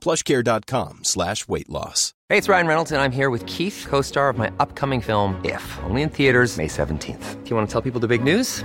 plushcare.com slash weight loss. Hey, it's Ryan Reynolds, and I'm here with Keith, co-star of my upcoming film, If, only in theaters May 17th. Do you want to tell people the big news?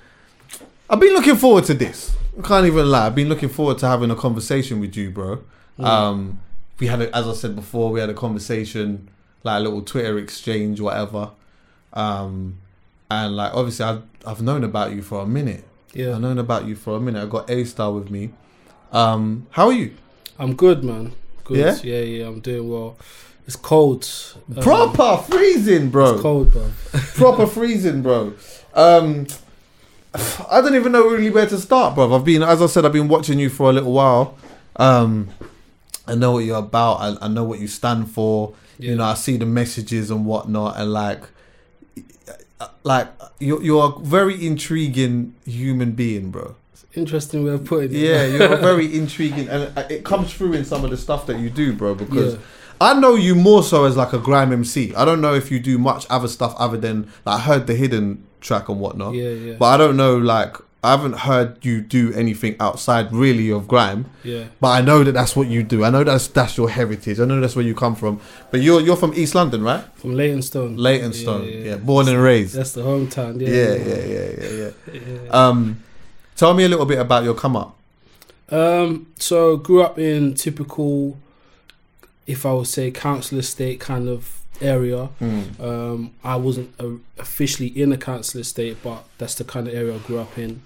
I've been looking forward to this. I can't even lie. I've been looking forward to having a conversation with you, bro. Um, we had, a, as I said before, we had a conversation, like a little Twitter exchange, whatever. Um, and like obviously, I've I've known about you for a minute. Yeah. I've known about you for a minute. I got A-Star with me. Um, how are you? I'm good, man. Good. Yeah? Yeah, yeah, I'm doing well. It's cold. Um, Proper freezing, bro. It's cold, bro. proper freezing, bro. Um, I don't even know really where to start, bro. I've been, as I said, I've been watching you for a little while. Um, I know what you're about. I, I know what you stand for. You know, I see the messages and whatnot, and like, like you're you're a very intriguing human being, bro. Interesting way of putting it. Yeah, you're a very intriguing, and it comes through in some of the stuff that you do, bro. Because Yeah. I know you more so as like a grime MC. I don't know if you do much other stuff other than like I heard the hidden track and whatnot. Yeah, yeah. But I don't know, like I haven't heard you do anything outside really of grime. Yeah. But I know that that's what you do. I know that's that's your heritage. I know that's where you come from. But you're you're from East London, right? From Leytonstone. Leytonstone. Yeah, Yeah, yeah. born and raised. That's the hometown. Yeah. yeah, yeah, yeah, yeah, yeah. Um, tell me a little bit about your come up. Um, so grew up in typical, if I would say, council estate kind of area. Um, I wasn't uh, officially in a council estate, but that's the kind of area I grew up in.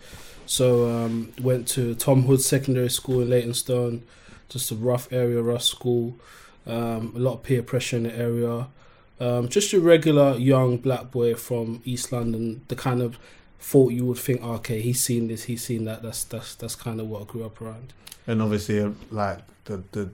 So um, went to Tom Hood Secondary School in Leytonstone, just a rough area, rough school. Um, a lot of peer pressure in the area. Um, just a regular young black boy from East London. The kind of thought you would think, okay, he's seen this, he's seen that. That's that's that's kind of what I grew up around. and obviously uh, like the the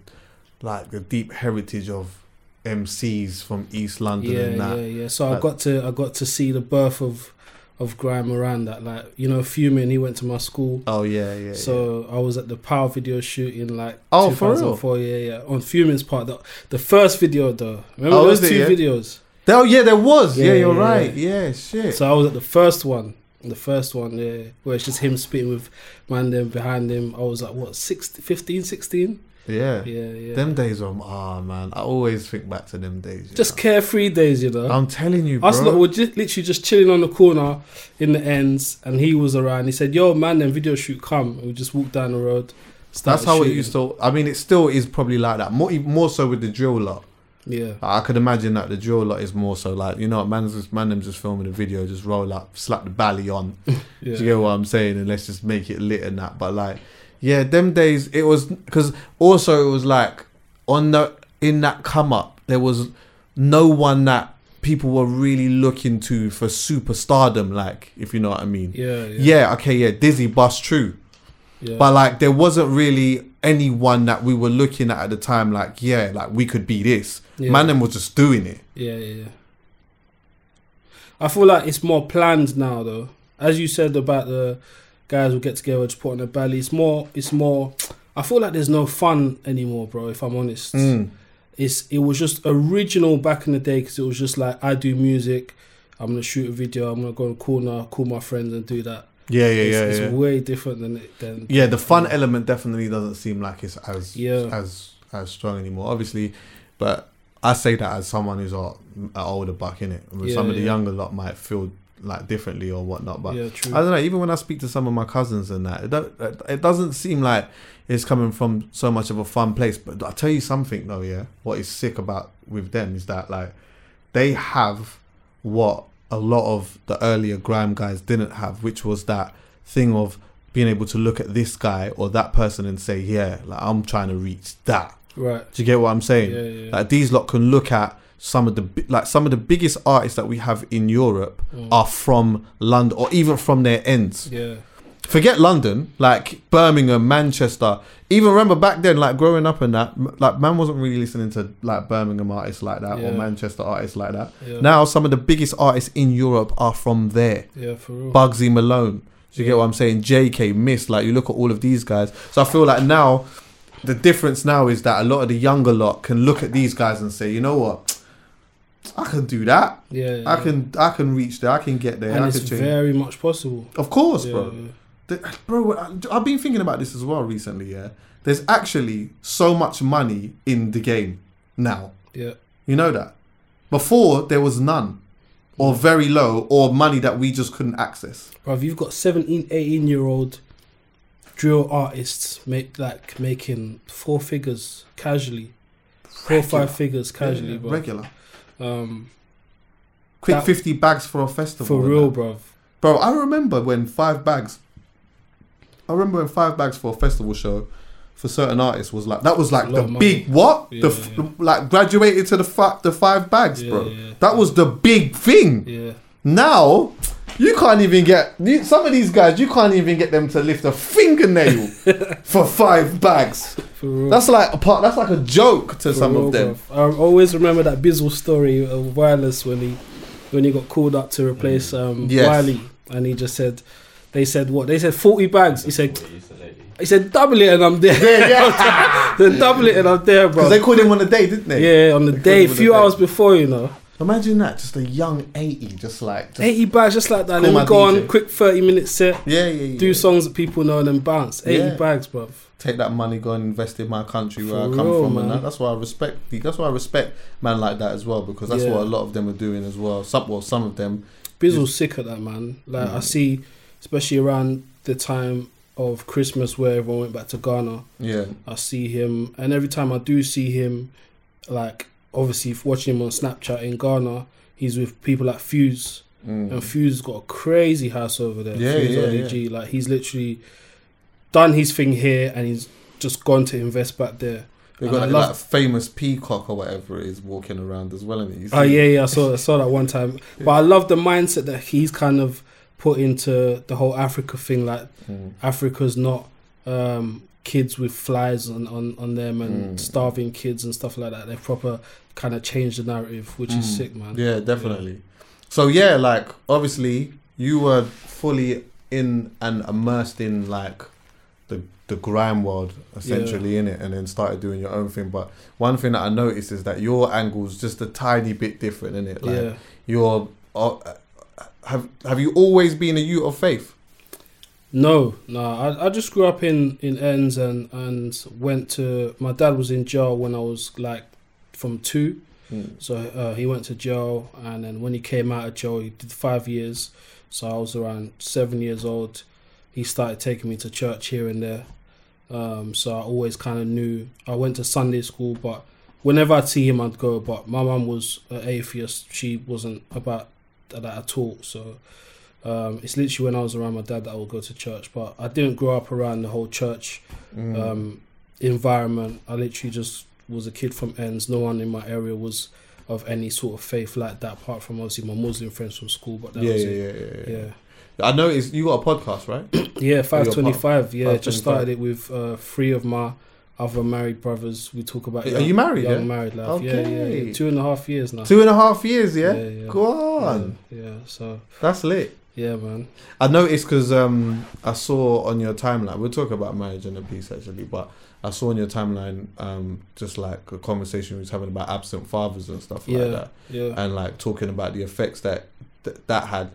like the deep heritage of MCs from East London Yeah, and that. yeah, yeah. So I got to I got to see the birth of of grime around that. Like you know, Fuming, he went to my school. Oh yeah, yeah. So I was at the power video shooting like Oh, for real? yeah, yeah. On Fuming's part, the, the first video though. Remember Oh, those two yeah? videos? yeah. oh yeah, there was. Yeah, Yeah, you're yeah, right. Yeah, shit. So I was at the first one, the first one, yeah, where it's just him spitting with man them behind him. I was like what 16, 15, 16? Yeah. Yeah, yeah. Them days are ah man. I always think back to them days. just know. carefree days, you know. I'm telling you, bro. Us lot were just literally just chilling on the corner in the ends, and he was around. He said, "Yo, man, then video shoot come." And we just walked down the road. That's how it used to. I mean, it still is probably like that. More, more so with the drill lot. Yeah, I could imagine that the drill lot is more so like you know, man's just man them just filming a video, just roll up, slap the bally on. yeah. Do you get what I'm saying? And let's just make it lit and that. But like, yeah, them days it was because also it was like on the in that come up there was no one that people were really looking to for superstardom. Like, if you know what I mean. Yeah, yeah. Yeah. Okay. Yeah. Dizzee Bust True. yeah. But like, there wasn't really anyone that we were looking at at the time. Like, yeah, like we could be this. Yeah. Man, them was just doing it. Yeah, yeah, yeah. I feel like it's more planned now, though. As you said about the guys will get together to put on a belly, it's more. It's more. I feel like there's no fun anymore, bro. If I'm honest, Mm. it's it was just original back in the day because it was just like I do music, I'm gonna shoot a video, I'm gonna go to corner, call my friends and do that. Yeah, yeah, it's, yeah, it's yeah. way different than it than Yeah, the fun element definitely doesn't seem like it's as Yeah. as as strong anymore. Obviously, but I say that as someone who's a, an older buck in it. Yeah, Some of the yeah. younger lot might feel like differently or whatnot. But Yeah, true. I don't know. Even when I speak to some of my cousins and that, it, don't, it doesn't seem like it's coming from so much of a fun place. But I tell you something though, yeah. What is sick about with them is that like they have what a lot of the earlier grime guys didn't have, which was that thing of being able to look at this guy or that person and say, yeah, like I'm trying to reach that. right. Do you get what I'm saying? Yeah, yeah. Like these lot can look at some of the like some of the biggest artists that we have in Europe Mm. are from London or even from their ends. Yeah. Forget London, like Birmingham, Manchester. Even remember back then, like growing up and that, like man wasn't really listening to like Birmingham artists like that or Manchester artists like that. Yeah. Now some of the biggest artists in Europe are from there. Yeah, for real. Bugzy Malone. Do you get what I'm saying? Jaykae, Mist, like you look at all of these guys. So I feel like now the difference now is that a lot of the younger lot can look at these guys and say, you know what? I can do that. yeah, yeah. I can I can reach there. I can get there. and I it's can change. very much possible. of course, Yeah, bro. The- bro, I- I've been thinking about this as well recently, yeah. There's actually so much money in the game now. Yeah. You know that? Before there was none. Or mm. very low, or money that we just couldn't access. Bruv, you've got 17, 18 year old drill artists make like making four figures casually. Four or five figures casually, Yeah, bro. Regular. Um, Quick That- 50 bags for a festival. for real, bruv. Bro, I remember when five bags. I remember when five bags for a festival show for certain artists was like that was like the big what Yeah, the f- yeah. like graduated to the fi- the five bags, Yeah, bro. That was the big thing. Yeah. Now you can't even get you- some of these guys. You can't even get them to lift a fingernail for five bags. For real. That's like a part. That's like a joke to For some real, of them. bruv. I always remember that Bizzle story of Wireless when he when he got called up to replace um, Yes. Wiley, and he just said, they said what? They said forty bags. He said, he said double it and I'm there. then double it and I'm there, bro. Because they called him on the day, didn't they? yeah, on the They day, a few the day. hours before, you know. Imagine that, just a young eighty, just like just, 80 bags just like that. And then we go DJ. on quick 30 minute set, yeah, yeah, yeah. do songs that people know and then bounce. 80 Yeah. bags, bruv. take that money, go and invest in my country where For I come real, from, and that. that's why I respect. The, that's why I respect man like that as well, because that's Yeah. what a lot of them are doing as well. Some, well, some of them. Bizzle's sick at that, man. Like, Mm. I see, especially around the time of Christmas where everyone went back to Ghana, Yeah, I see him. And every time I do see him, like, obviously if watching him on Snapchat in Ghana, he's with people like Fuse. And Fuse's got a crazy house over there. Mm. Yeah, Fuse yeah, ODG. Like, he's literally done his thing here and he's just gone to invest back there. they got like, love- that famous peacock or whatever it is walking around as well. And Oh yeah, yeah, I saw I saw that one time. But I love the mindset that he's kind of put into the whole Africa thing. Like Mm. Africa's not um, kids with flies on, on, on them Mm. and starving kids and stuff like that. They've proper kind of changed the narrative, which is sick, man. Mm. Yeah, definitely. So yeah, like obviously you were fully in and immersed in like the the grime world essentially in it, and then started doing your own thing. But one thing that I noticed is that your angle's just a tiny bit different in it. Like Yeah. you're uh, have have you always been a youth of faith? No, no. I, I just grew up in in ends and and went to. My dad was in jail when I was like from two. So uh, he went to jail, and then when he came out of jail, he did five years. So I was around seven years old. He started taking me to church here and there. Um, so I always kind of knew. I went to Sunday school, but whenever I'd see him, I'd go. But my mum was an atheist. She wasn't about that at all. So um, it's literally when I was around my dad that I would go to church. But I didn't grow up around the whole church um, environment. I literally just was a kid from ends. No one in my area was of any sort of faith like that, apart from obviously my Muslim friends from school. But that Yeah, was yeah, it. yeah, yeah, Yeah, yeah. I noticed you got a podcast, right? yeah, five twenty five. Yeah, 525. just started it with uh, three of my other married brothers. We talk about. Are young- you married, Young yeah? married life. Yeah, yeah, Okay. yeah. Two and a half years now. Two and a half years, yeah. Yeah, yeah. Go on, Yeah, yeah. So that's lit. Yeah, man. I noticed because um, I saw on your timeline. We'll talk about marriage in a piece actually, but I saw on your timeline um, just like a conversation we was having about absent fathers and stuff Yeah, like that, yeah. and like talking about the effects that th- that had.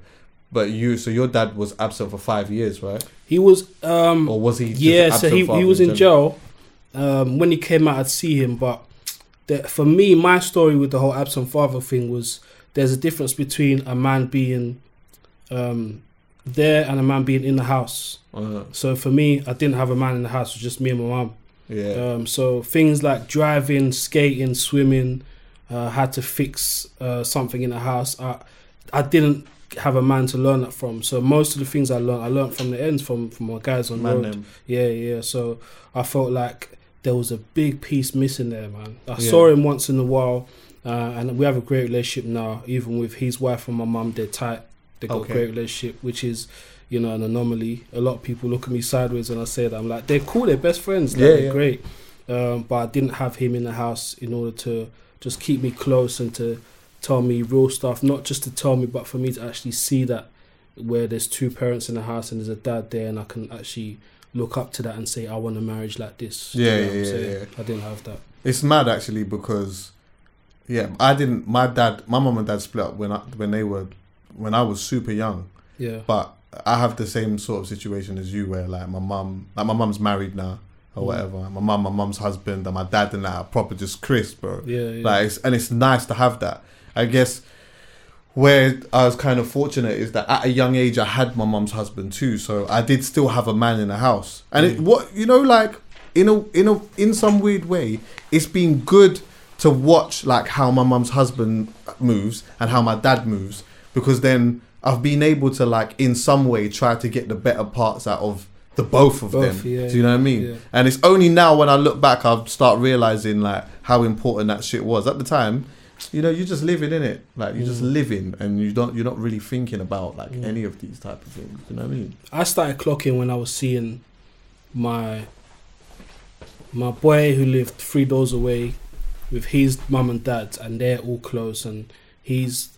But you, so your dad was absent for five years, right? He was um Or was he? just yeah, so he he was in general? jail. Um, when he came out, I'd see him, but the, for me, my story with the whole absent father thing was there's a difference between a man being um, there and a man being in the house. Uh, So for me, I didn't have a man in the house; it was just me and my mum. yeah, Um, so things like driving, skating, swimming, uh, had to fix uh, something in the house. I, I didn't have a man to learn that from. So most of the things I learned, I learned from the ends from from my guys on Man road. them. Yeah, yeah. So I felt like there was a big piece missing there, man. I Yeah. saw him once in a while, uh, and we have a great relationship now. Even with his wife and my mum, they're tight. They got Okay. a great relationship, which is. You know, an anomaly. A lot of people look at me sideways when I say that. I'm like, they're cool, they're best friends, like, Yeah, they're yeah. great. Um, but I didn't have him in the house in order to just keep me close and to tell me real stuff. Not just to tell me, but for me to actually see that where there's two parents in the house and there's a dad there, and I can actually look up to that and say, I want a marriage like this. Do you Yeah, know yeah, yeah, yeah. I didn't have that. It's mad actually because, yeah, I didn't. My dad, my mum and dad split up when I when they were when I was super young. Yeah. But I have the same sort of situation as you, where like my mum, like my mum's married now or Mm. whatever. My mum, my mum's husband, and my dad and that are proper just crisp, bro. Yeah, yeah. Like, it's, and it's nice to have that. I guess where I was kind of fortunate is that at a young age I had my mum's husband too, so I did still have a man in the house. And it, what you know, like in a in a in some weird way, it's been good to watch like how my mum's husband moves and how my dad moves because then I've been able to like in some way try to get the better parts out of the both of Both, them. yeah, Do you know what I mean? yeah. And it's only now when I look back I start realizing like how important that shit was at the time. You know, you're just living in it. Like you're just mm. living, and you don't. You're not really thinking about like mm. any of these type of things. You know what I mean? I started clocking when I was seeing my my boy who lived three doors away with his mum and dad, and they're all close, and he's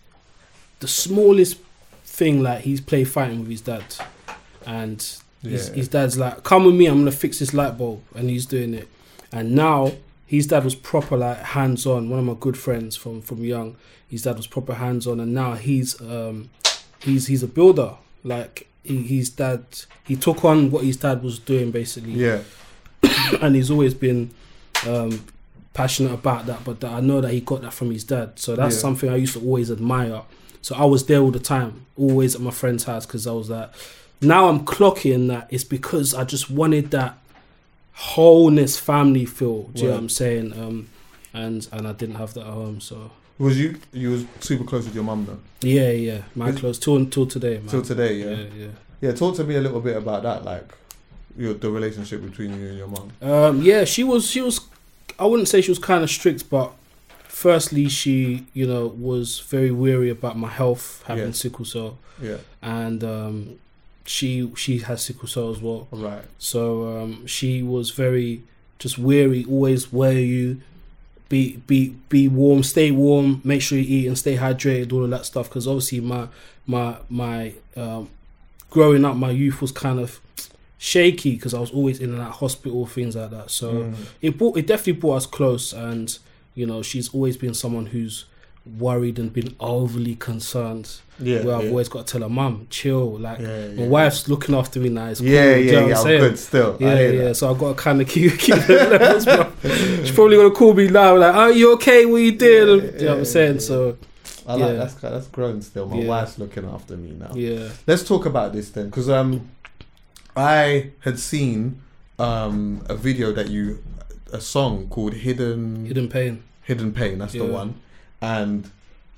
the smallest thing. Like he's play fighting with his dad, and his, Yeah. his dad's like, "Come with me, I'm gonna fix this light bulb," and he's doing it. And now his dad was proper like hands on. One of my good friends from from young, his dad was proper hands on, and now he's um he's he's a builder. Like he, his dad, he took on what his dad was doing basically, Yeah, and he's always been um, passionate about that. But that I know that he got that from his dad, so that's Yeah. something I used to always admire. So I was there all the time, always at my friend's house because I was that. Now I'm clocking that it's because I just wanted that wholeness family feel. Do you know what I'm saying? Um, and and I didn't have that at home, so was you? You was super close with your mum though. yeah, yeah, my close till until today, man. Till today, yeah. yeah, yeah. Yeah, talk to me a little bit about that, like your the relationship between you and your mum. Um, yeah, she was. She was. I wouldn't say she was kind of strict, but firstly, she you know was very weary about my health, having Yeah. sickle cell, Yeah, and um, she she has sickle cell as well. Right. So um, she was very just weary. Always where you be be be warm, stay warm, make sure you eat and stay hydrated, all of that stuff. Because obviously my my my um, growing up, my youth was kind of shaky because I was always in and out hospital, things like that. So Mm. it brought it definitely brought us close, and you know she's always been someone who's worried and been overly concerned. Yeah, where I've yeah. always got to tell her, "Mum, chill." Like Yeah, my yeah. wife's looking after me now. It's cool, Yeah, you yeah, know yeah. I'm I'm good still. Yeah, yeah. So I've got to kind of keep keep levels. She's probably gonna call me now, like, "Are you okay? What you did?" Yeah, you know what I'm saying? So I like yeah. that's that's grown still. My wife's looking after me now. yeah, Let's talk about this then, because um, I had seen um a video that you, a song called "Hidden hidden pain. Hidden Pain." That's the one, and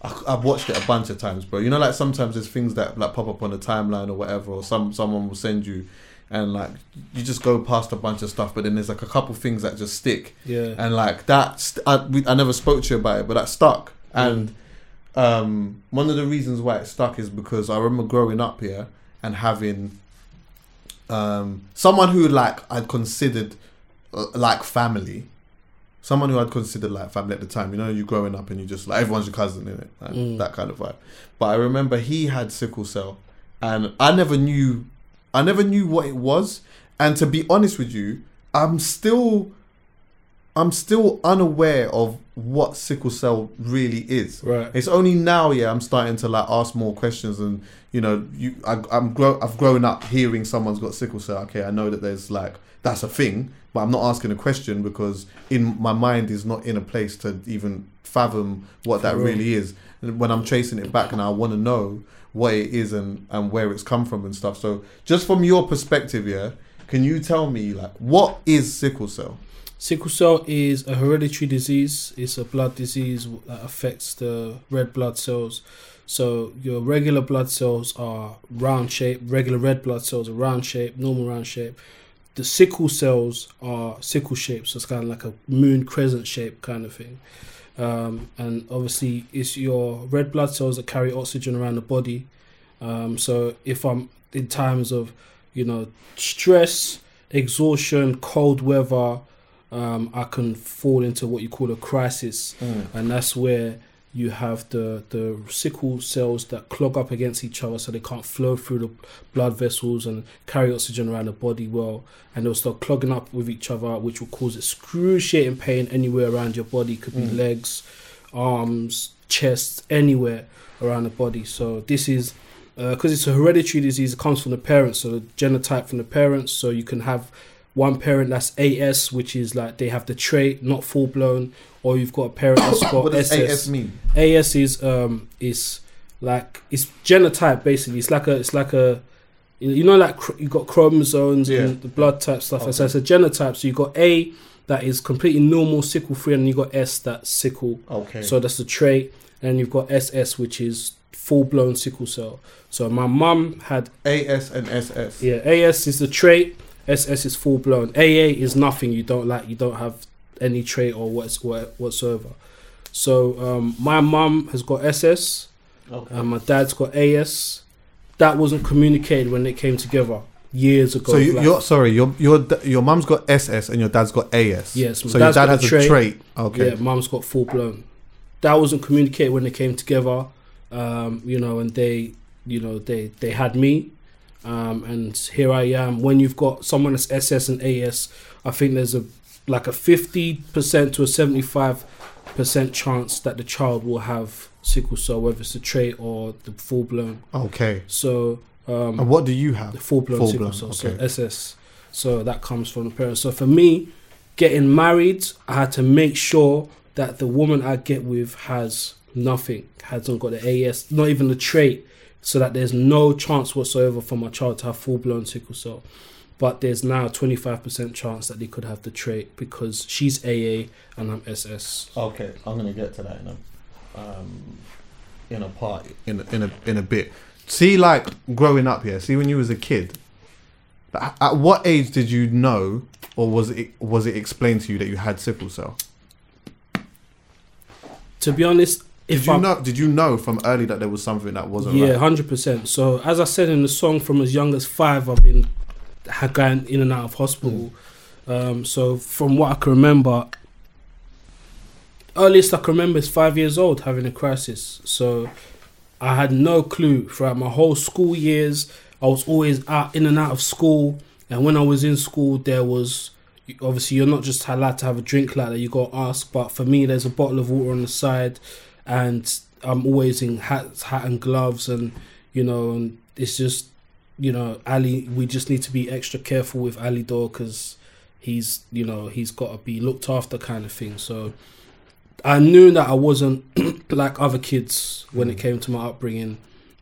I, I've watched it a bunch of times, bro. You know, like sometimes there's things that like pop up on the timeline or whatever, or some someone will send you, and like you just go past a bunch of stuff, but then there's like a couple things that just stick, Yeah, and like that st- I, we, I never spoke to you about it but that stuck and um one of the reasons why it stuck is because i remember growing up here and having um someone who like i'd considered like family someone who i'd considered like family at the time you know you growing up and you just like everyone's your cousin in it like, Mm. that kind of vibe but i remember he had sickle cell and i never knew i never knew what it was and to be honest with you i'm still I'm still unaware of what sickle cell really is. Right. It's only now, yeah, I'm starting to like ask more questions, and you know, you, I, I'm grow, I've grown up hearing someone's got sickle cell. Okay, I know that there's like that's a thing, but I'm not asking a question because in my mind is not in a place to even fathom what that real. really is. And when I'm tracing it back, and I want to know what it is and and where it's come from and stuff. So, just from your perspective, yeah, can you tell me like what is sickle cell? Sickle cell is a hereditary disease. It's a blood disease that affects the red blood cells. So your regular blood cells are round shape. Regular red blood cells are round shape, normal round shape. The sickle cells are sickle shaped, so it's kind of like a moon crescent shape kind of thing. Um, and obviously, it's your red blood cells that carry oxygen around the body. Um, so if I'm in times of, you know, stress, exhaustion, cold weather, um, I can fall into what you call a crisis, and that's where you have the the sickle cells that clog up against each other, so they can't flow through the blood vessels and carry oxygen around the body well, and they'll start clogging up with each other, which will cause excruciating pain anywhere around your body. Could be mm. legs, arms, chest, anywhere around the body. So this is uh, because it's a hereditary disease. It comes from the parents, so the genotype from the parents. So you can have one parent that's AS, which is like they have the trait, not full blown, or you've got a parent that's got What does SS. AS mean? AS is um is like it's genotype basically. It's like a it's like a you know like cr- you got chromosomes Yeah. and the blood type stuff. So it's a genotype. So you got A that is completely normal sickle free, and you got S that's sickle. Okay. So that's the trait, and you've got SS which is full blown sickle cell. So my mum had AS and SS. yeah, AS is the trait. SS is full blown. AA is nothing. You don't like. You don't have any trait or what's what whatsoever. So um, my mum has got SS, Okay. and my dad's got AS. That wasn't communicated when it came together years ago. So you, like- you're sorry, your your your mum's got SS and your dad's got AS. Yes, my So your dad got has a trait. trait. Okay. Yeah, mum's got full blown. That wasn't communicated when they came together. Um, you know, and they, you know, they they had me, um, and here I am. When you've got someone that's SS and AS, I think there's a like a fifty percent to a seventy five percent chance that the child will have sickle cell, whether it's a trait or the full blown. Okay. So um, And what do you have? the full blown sickle cell, okay. so SS. So that comes from the parents. So for me, getting married, I had to make sure that the woman I get with has nothing, hasn't got the AS, not even the trait, so that there's no chance whatsoever for my child to have full blown sickle cell. But there's now a 25% chance that they could have the trait because she's AA and I'm SS. Okay, I'm gonna get to that in a um, in a part in a, in a in a bit. See, like growing up here. See, when you was a kid, at what age did you know, or was it was it explained to you that you had sickle cell? To be honest, Did you I'm, know? Did you know from early that there was something that wasn't Yeah, right? hundred percent. So as I said in the song, from as young as five, I've been going in and out of hospital. Um, so from what I can remember, earliest I can remember is five years old having a crisis. So I had no clue throughout my whole school years. I was always out in and out of school, and when I was in school, there was obviously you're not just allowed to have a drink like that. You got to ask. But for me, there's a bottle of water on the side, and I'm always in hats, hat and gloves, and you know, and it's just you know, Ali. We just need to be extra careful with Ali Dor because he's you know he's got to be looked after, kind of thing. So I knew that I wasn't like other kids when it came to my upbringing.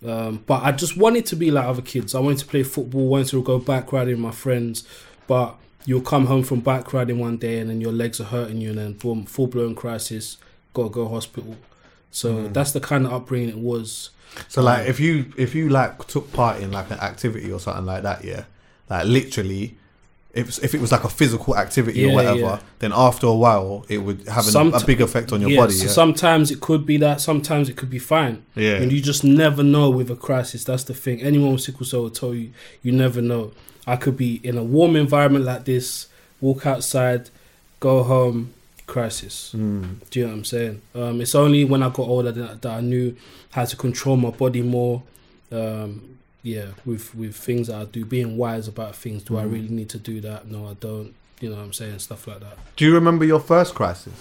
Um, but I just wanted to be like other kids. I wanted to play football, wanted to go bike riding with my friends. But you'll come home from bike riding one day and then your legs are hurting you, and then boom, full blown crisis, gotta go hospital. So mm. that's the kind of upbringing it was. So like, um, if you if you like took part in like an activity or something like that, yeah, like literally, if if it was like a physical activity or whatever, yeah. then after a while it would have an, a big effect on your yeah, body. so Yeah. sometimes it could be that, sometimes it could be fine. Yeah. And you just never know with a crisis. That's the thing. Anyone with sickle cell will tell you, you never know. I could be in a warm environment like this, walk outside, go home, crisis. Hmm. Do you know what I'm saying? Um, it's only when I got older that, that I knew how to control my body more. Um, yeah, with with things that I do, being wise about things. Do I Hmm. really need to do that? No, I don't. you know what I'm saying stuff like that. Do you remember your first crisis?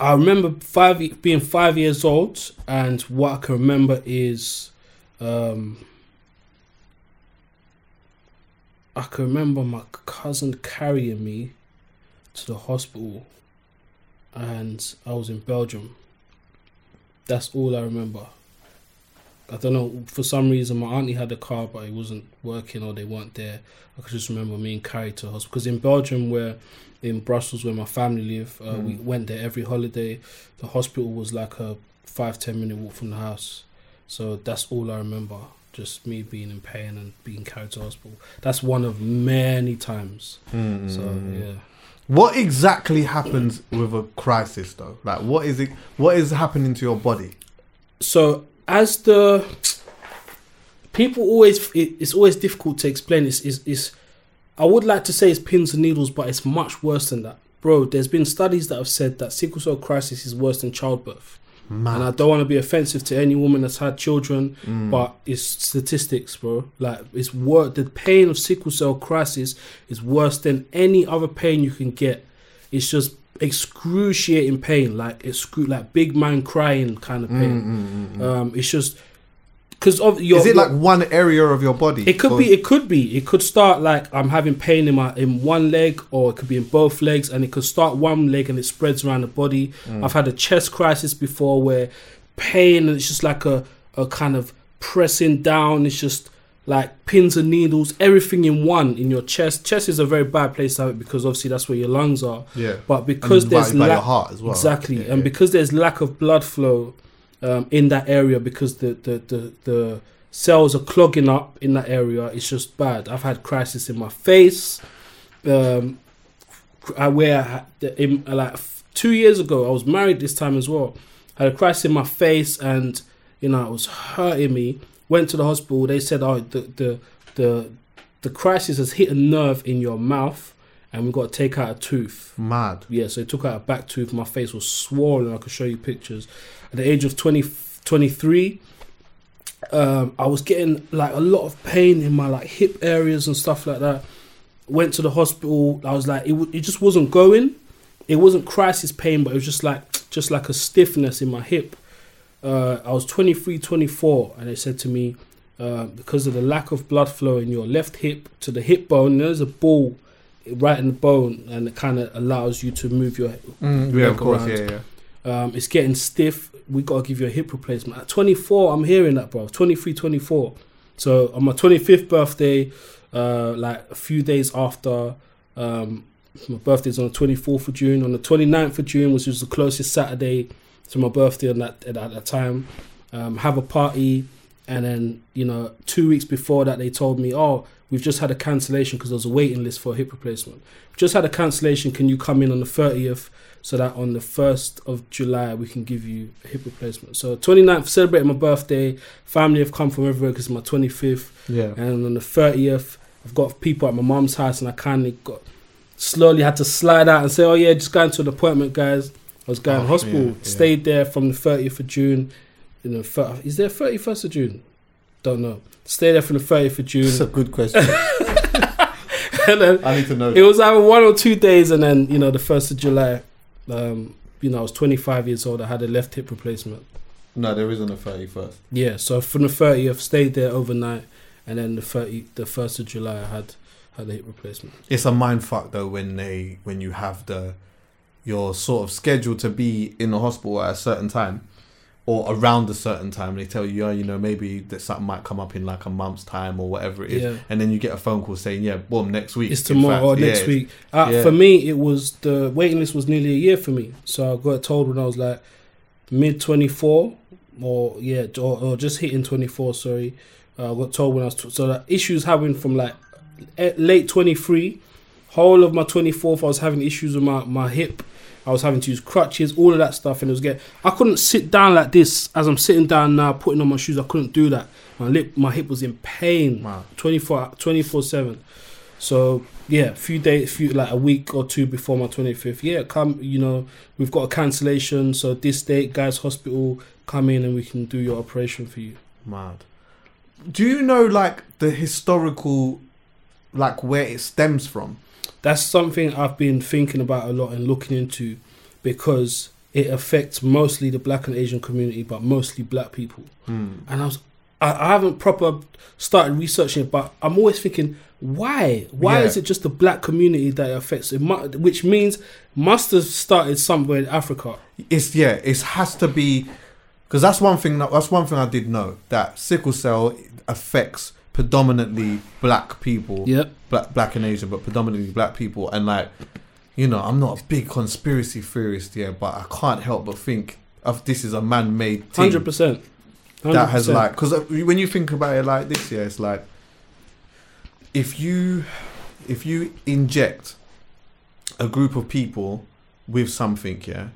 I remember five being five years old, and what I can remember is, um, I can remember my cousin carrying me to the hospital, and I was in Belgium. That's all I remember. I don't know. For some reason, my auntie had a car, but it wasn't working, or they weren't there. I could just remember me and carried to hospital. Because in Belgium, where in Brussels, where my family live, uh, we mm. went there every holiday. The hospital was like a five ten minute walk from the house. So that's all I remember. Just me being in pain and being carried to hospital. That's one of many times. Mm, mm, so yeah. What exactly happens with a crisis, though? Like, what is it? What is happening to your body? so as the people always it, it's always difficult to explain it's, it's, it's i would like to say it's pins and needles but it's much worse than that bro there's been studies that have said that sickle cell crisis is worse than childbirth and i don't want to be offensive to any woman that's had children mm. but it's statistics bro. Like it's wor- the pain of sickle cell crisis is worse than any other pain you can get. It's just excruciating pain like it's like big man crying kind of mm, pain. Mm, um it's just because of your Is it like one area of your body? it could Or- be. It could be. It could start like I'm having pain in my in one leg, or it could be in both legs, and it could start one leg and it spreads around the body. Mm. I've had a chest crisis before where pain and it's just like a a kind of pressing down. It's just like pins and needles, everything in one in your chest. Chest is a very bad place to have it because obviously that's where your lungs are. Yeah. But because And by- there's by heart as well. Exactly, Yeah, and yeah. because there's lack of blood flow um, in that area because the, the, the, the cells are clogging up in that area. It's just bad. I've had crisis in my face. Um, I where I the, in, like two years ago, I was married this time as well. I had a crisis in my face, and you know it was hurting me. Went to the hospital. They said, "Oh, the the the the crisis has hit a nerve in your mouth, and we've got to take out a tooth." mad. Yeah, so it took out a back tooth. My face was swollen. I could show you pictures. At the age of 20, 23, um, I was getting like a lot of pain in my like hip areas and stuff like that. Went to the hospital. I was like, it, w- it just wasn't going. It wasn't crisis pain, but it was just like just like a stiffness in my hip. Uh, I was 23, 24, and they said to me, uh, because of the lack of blood flow in your left hip to the hip bone, there's a ball right in the bone, and it kind of allows you to move your Mm, yeah, of course. around. Yeah, yeah. Um, it's getting stiff. We got to give you a hip replacement. At 24, I'm hearing that, bro. 23, 24. So on my 25th birthday, uh, like a few days after, um, my birthday's on the 24th of June. On the 29th of June, which was the closest Saturday to my birthday on that at that time, um, have a party. And then, you know, two weeks before that, they told me, oh, we've just had a cancellation because there was a waiting list for a hip replacement. We've just had a cancellation. Can you come in on the 30th so that on the 1st of July we can give you a hip replacement? So 29th, celebrating my birthday. Family have come from everywhere because it's my 25th. Yeah. And on the 30th, I've got people at my mum's house and I kind of got slowly had to slide out and say, oh, yeah, just going to an appointment, guys. I was going Oh, to hospital. yeah, yeah. Stayed there from the 30th of June. You know, is there 31st of June? Don't know. Stayed there from the 30th of June. It's a good question. and then I need to know. it was either one or two days, and then you know the first of July. Um, you know, I was 25 years old. I had a left hip replacement. no, there isn't a thirty-first. Yeah, so from the 30th, stayed there overnight, and then the 30, the first of July, I had had a hip replacement. It's a mind fuck though when they when you have the you're sort of scheduled to be in the hospital at a certain time or around a certain time. They tell you, oh, you know, maybe that something might come up in like a month's time or whatever it is, Yeah. and then you get a phone call saying, yeah, boom, next week. It's tomorrow fact, or yeah, next week. Uh, yeah. For me, it was the waiting list was nearly a year for me. So I got told when I was like mid 24 or yeah, or, or just hitting 24. Sorry, uh, I got told when I was so the issues happened from like late 23. Whole of my 24th, I was having issues with my, my hip. I was having to use crutches, all of that stuff, and it was get. I couldn't sit down like this as I'm sitting down now, putting on my shoes. I couldn't do that. My lip, my hip was in pain, Wow. 24 24 seven. So yeah, a few days, few like a week or two before my 25th. Yeah, come. You know, we've got a cancellation. So this date, guys, hospital, come in and we can do your operation for you. Mad. Do you know like the historical, like where it stems from? That's something I've been thinking about a lot and looking into because it affects mostly the black and Asian community, but mostly black people. Hmm. And I was, I, I haven't proper started researching it, but I'm always thinking, why? Why Yeah. is it just the black community that it affects? It mu- which means must have started somewhere in Africa. it's yeah, it has to be because that's one thing. That, that's one thing I did know that sickle cell affects predominantly black people. Yep. black black and Asian, but predominantly black people. And like, you know, I'm not a big conspiracy theorist, yeah, but I can't help but think of this is a man-made thing Hundred percent. that has like because uh, when you think about it like this, yeah, it's like if you if you inject a group of people with something, yeah,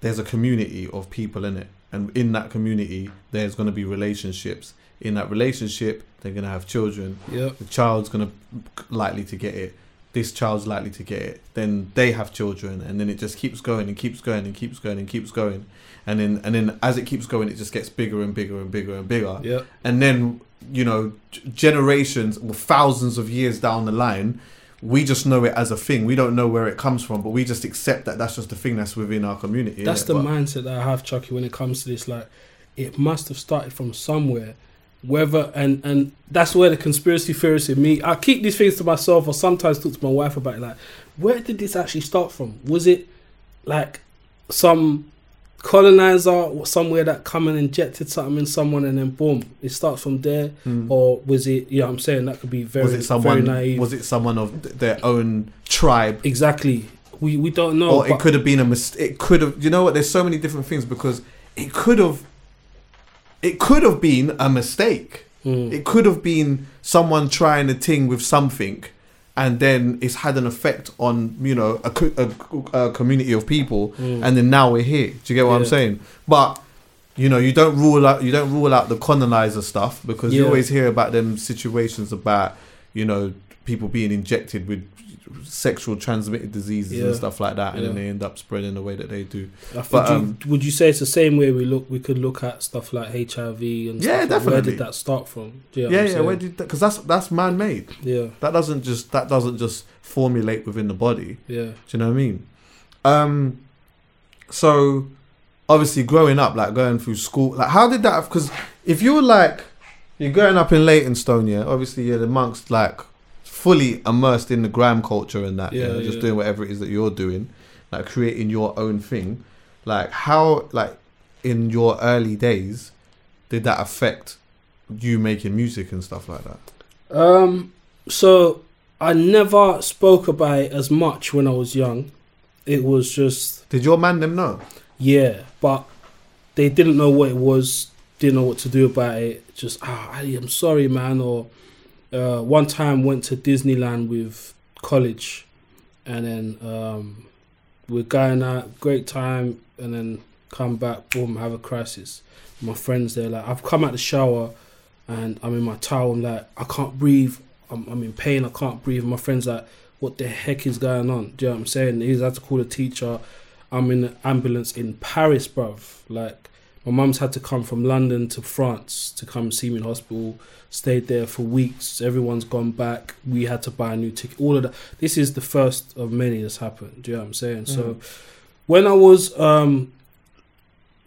there's a community of people in it, and in that community, there's going to be relationships. In that relationship, they're going to have children. Yep. The child's going to likely to get it. This child's likely to get it. Then they have children, and then it just keeps going and keeps going and keeps going and keeps going, and then and then as it keeps going, it just gets bigger and bigger and bigger and bigger Yep. and then you know generations or thousands of years down the line we just know it as a thing we don't know where it comes from but we just accept that that's just the thing that's within our community That's the But- mindset that I have, Chuckie, when it comes to this. Like, it must have started from somewhere. Whether and and that's where the conspiracy theorist in me. I keep these things to myself, or sometimes talk to my wife about it. Like, where did this actually start from? Was it like some colonizer or somewhere that come and injected something in someone, and then boom, it starts from there? Hmm. Or was it? you Yeah, I'm saying that could be very was it someone very naive. was it someone of th- their own tribe exactly? We we don't know. or it could have been a mistake it could have you know what there's so many different things because it could have it could have been a mistake. Mm. it could have been someone trying a thing with something and then it's had an effect on you know a, a, a community of people and then now we're here. Do you get what i'm Mm. Saying? But you know you don't rule out you don't rule out the colonizer stuff because you always hear about them situations about you know people being injected with sexual transmitted diseases Yeah. and stuff like that and then they end up spreading the way that they do But, you- um, would you say it's the same way we look? We could look at stuff like HIV and Yeah, stuff like- Where did that start from? You know yeah yeah saying? where did because that's that's man-made yeah, that doesn't just that doesn't just formulate within the body yeah, Do you know what I mean? Um, so obviously growing up, like going through school, like how did that? Because if you're like you're growing up in Leytonstone, yeah, obviously you're amongst like fully immersed in the grime culture and that, yeah, Yeah, just yeah. doing whatever it is that you're doing, like creating your own thing. Like how, like in your early days, did that affect you making music and stuff like that? Um, so I never spoke about it as much when I was young. It was just Did your man them know? yeah, but they didn't know what it was, didn't know what to do about it. Just ah, Ali, I'm sorry, man. Or uh, one time went to Disneyland with college, and then um, we're going out, great time, and then come back, boom, have a crisis. My friends, they're like, I've come out the shower, and I'm in my towel. I'm like, I can't breathe. I'm, I'm in pain. I can't breathe. My friends like, what the heck is going on? Do you know what I'm saying? He's had to call a teacher. I'm in an ambulance in Paris, bruv. Like, my mum's had to come from London to France to come see me in hospital. Stayed there for weeks. Everyone's gone back. We had to buy a new ticket. All of that. This is the first of many that's happened. Do you know what I'm saying? So, when I was um,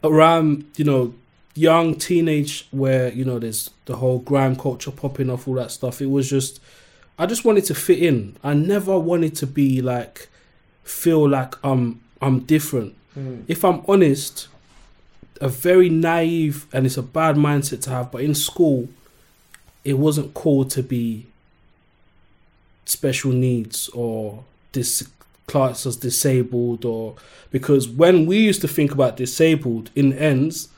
around, you know, young teenage, where you know there's the whole grime culture popping off, all that stuff. It was just, I just wanted to fit in. I never wanted to be like, feel like I'm I'm different. If I'm honest, a very naive and it's a bad mindset to have. But in school, it wasn't cool to be special needs or this class as disabled or because when we used to think about disabled in ends,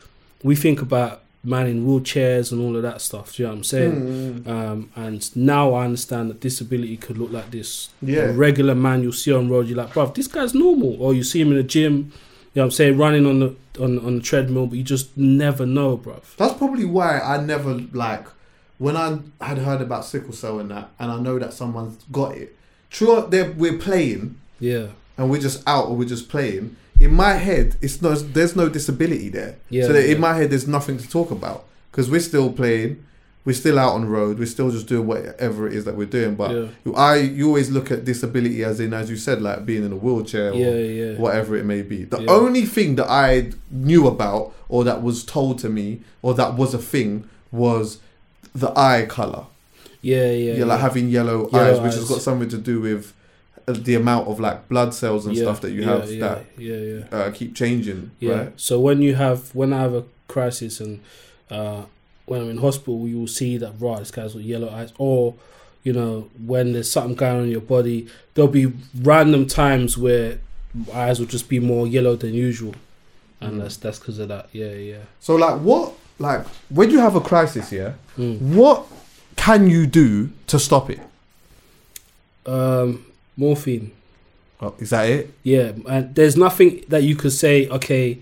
we think about man in wheelchairs and all of that stuff. Do you know what I'm saying? Mm, mm, mm. Um, and now I understand that disability could look like this. Yeah. A regular man you'll see on road, you're like, bruv, this guy's normal. Or you see him in the gym, you know what I'm saying, running on the on, on the treadmill, but you just never know, bruv. That's probably why I never like when I had heard about sickle cell and that, and I know that someone's got it. True, we're playing Yeah. and we're just out or we're just playing. In my head, it's no, there's no disability there. Yeah, so that yeah. in my head, there's nothing to talk about because we're still playing. We're still out on the road. We're still just doing whatever it is that we're doing. But Yeah. I, you always look at disability as in, as you said, like being in a wheelchair or Yeah, yeah. whatever it may be. The only thing that I knew about or that was told to me or that was a thing was the eye color. Yeah, yeah. Yeah, like having yellow, Yellow eyes, which has got something to do with uh, the amount of like blood cells and stuff that you have that yeah, yeah. uh, keep changing. Yeah. Right? So when you have when I have a crisis and uh, when I'm in hospital, you will see that right, this guy's got yellow eyes, or you know when there's something going on in your body, there'll be random times where eyes will just be more yellow than usual, and that's that's because of that. Yeah, yeah. So like what like when you have a crisis, yeah, Mm. what can you do to stop it? Um, morphine. Oh, is that it? Yeah, and there's nothing that you could say. Okay,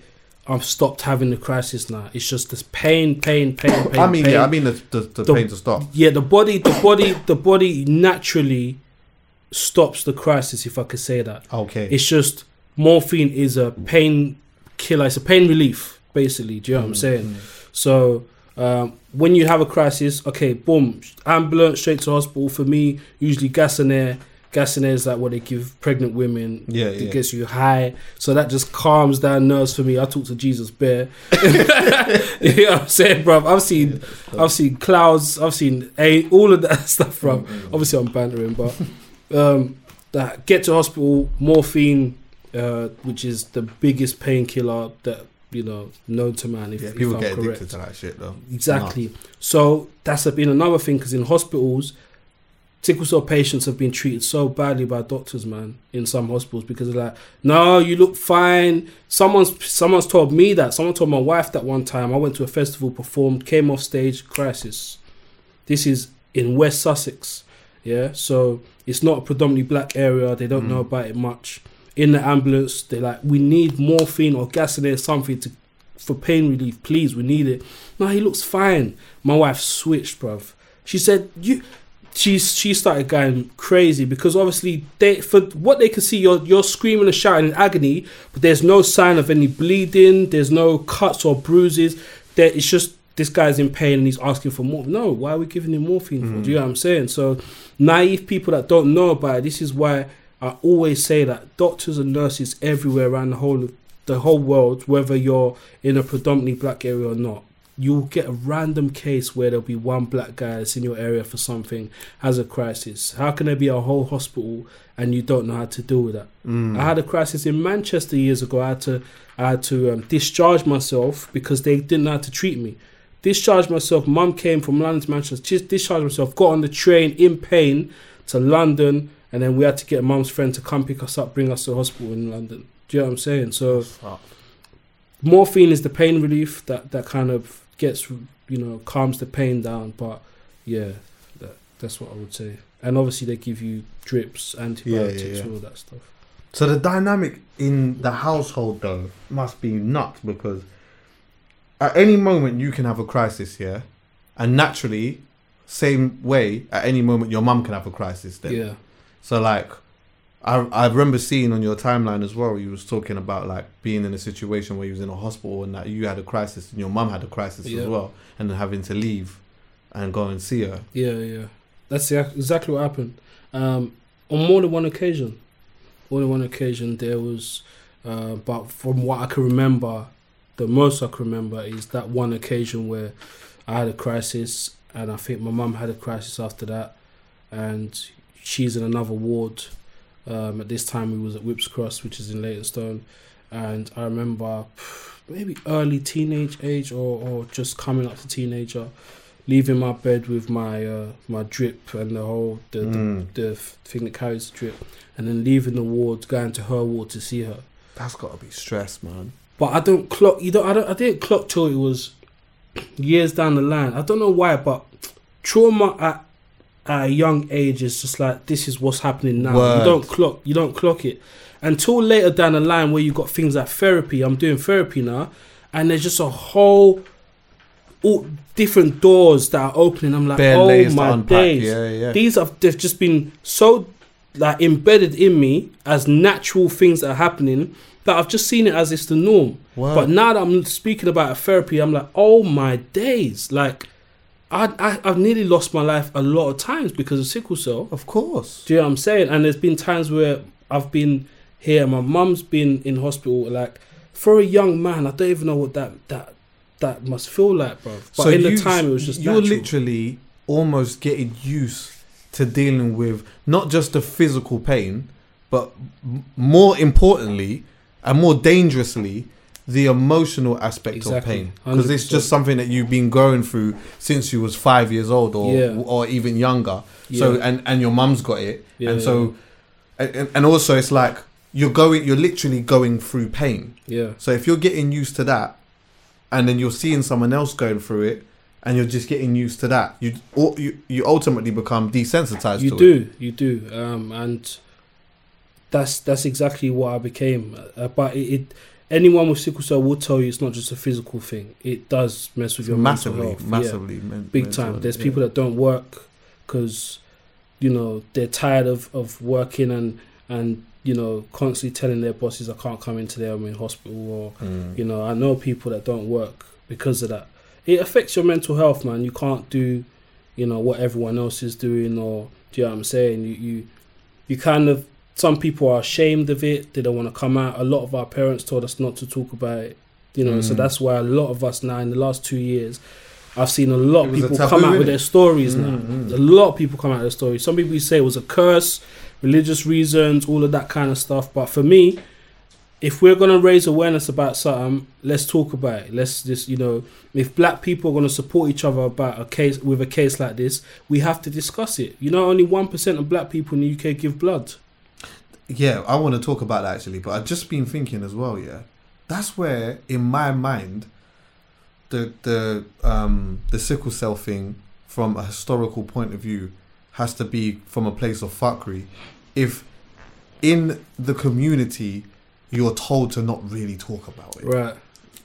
I've stopped having the crisis now. It's just this pain, pain, pain, pain. I mean, pain. yeah, I mean the, the, the, The- pain to stop. yeah the body the body the body naturally stops the crisis if i could say that Okay. it's just morphine is a pain killer it's a pain relief basically do you know what i'm saying so um, when you have a crisis okay boom ambulance straight to hospital for me usually gas and air gas and air is like what they give pregnant women Yeah, it yeah. gets you high so that just calms down nerves for me i talk to jesus bear you know what I'm saying, bro? I've seen, I've seen clouds, I've seen a all of that stuff, bro. Mm, Obviously, I'm bantering, but um, that get to hospital, morphine, uh, which is the biggest painkiller that you know known to man. If, yeah, if people I'm get correct. addicted to that shit though. Exactly. So that's been another thing because in hospitals, sickle cell patients have been treated so badly by doctors, man, in some hospitals because they're like, no, you look fine. Someone's someone's told me that. Someone told my wife that one time. I went to a festival, performed, came off stage, crisis. This is in West Sussex. Yeah. So it's not a predominantly black area. They don't mm. know about it much. In the ambulance, they're like, we need morphine or gasoline, something to for pain relief, please. We need it. No, he looks fine. My wife switched, bruv. She said, "You." She she started going crazy because obviously they for what they can see you're you're screaming and shouting in agony, but there's no sign of any bleeding. There's no cuts or bruises. There it's just this guy's in pain and he's asking for more. No, why are we giving him morphine for? Do you know what I'm saying? So naive people that don't know about it. This is why I always say that doctors and nurses everywhere around the whole the whole world, whether you're in a predominantly black area or not, you'll get a random case where there'll be one black guy that's in your area for something, has a crisis. How can there be a whole hospital and you don't know how to deal with that? I had a crisis in Manchester years ago. I had to, I had to um, discharge myself because they didn't know how to treat me. Discharged myself. Mum came from London to Manchester. Just discharged myself. Got on the train in pain to London, and then we had to get mum's friend to come pick us up, bring us to hospital in London. Do you know what I'm saying? So morphine is the pain relief that that kind of gets you know calms the pain down. But yeah, that, that's what I would say. And obviously they give you drips, antibiotics, yeah. all that stuff. So the dynamic in the household though must be nuts because at any moment you can have a crisis, yeah, and naturally, same way at any moment your mum can have a crisis. Then, Yeah, So like, I I remember seeing on your timeline as well. You was talking about like being in a situation where you was in a hospital and that you had a crisis and your mum had a crisis Yeah. as well, and then having to leave and go and see her. yeah, yeah. That's exactly what happened. Um, on more than one occasion, more than one occasion there was, uh, but from what I can remember, the most I can remember is that one occasion where I had a crisis, and I think my mum had a crisis after that, and she's in another ward. Um, at this time, we was at Whipps Cross, which is in Leytonstone, and I remember maybe early teenage age or, or just coming up to teenager, leaving my bed with my uh, my drip and the whole the, Mm. the the thing that carries the drip, and then leaving the ward, going to her ward to see her. That's got to be stress, man. But I don't clock. You don't. I don't. I didn't clock till it was years down the line. I don't know why, but trauma at at a young age is just like this is what's happening now. Word. You don't clock. You don't clock it until later down the line where you got things like therapy. I'm doing therapy now, and there's just a whole. All different doors that are opening. I'm like, Bare oh my days! Yeah, yeah. These have they've just been so like embedded in me as natural things that are happening that I've just seen it as it's the norm. But now that I'm speaking about therapy, I'm like, oh my days! Like I, I I've nearly lost my life a lot of times because of sickle cell. Of course. Do you know what I'm saying? And there's been times where I've been here, my mum's been in hospital. Like for a young man, I don't even know what that that that must feel like, bro. But in the you- time, it was just you're natural. literally almost getting used to dealing with not just the physical pain, but m- more importantly and more dangerously, the emotional aspect Exactly. of pain because it's just something that you've been going through since you was five years old or Yeah. or even younger. So and and your mum's got it, Yeah, and yeah, so and, and also it's like you're going, you're literally going through pain. yeah, So if you're getting used to that, and then you're seeing someone else going through it, and you're just getting used to that, you you, you ultimately become desensitized. you to do, It. you do, um, and that's that's exactly what I became. Uh, but it, it, anyone with sickle cell will tell you it's not just a physical thing. It does mess with your massively, mental health. Yeah. massively, men- big time. health, There's yeah. people that don't work because you know they're tired of, of working and and you know constantly telling their bosses I can't come in today I'm in hospital or Mm. you know I know people that don't work because of that. It affects your mental health, man. You can't do you know what everyone else is doing or do you know what I'm saying? You you you kind of some people are ashamed of it. They don't want to come out. A lot of our parents told us not to talk about it. You know, so Mm. that's why a lot of us now in the last two years, I've seen a lot of people taboo, come out with their stories now. Mm, mm. A lot of people come out with their stories. Some people say it was a curse, religious reasons, all of that kind of stuff. But for me, if we're gonna raise awareness about something, let's talk about it. Let's just you know, if black people are gonna support each other about a case with a case like this, we have to discuss it. You know, only one percent of black people in the UK give blood. Yeah, I want to talk about that actually, but I've just been thinking as well. Yeah, that's where in my mind, the the um the sickle cell thing from a historical point of view has to be from a place of fuckery. If in the community you're told to not really talk about it, Right.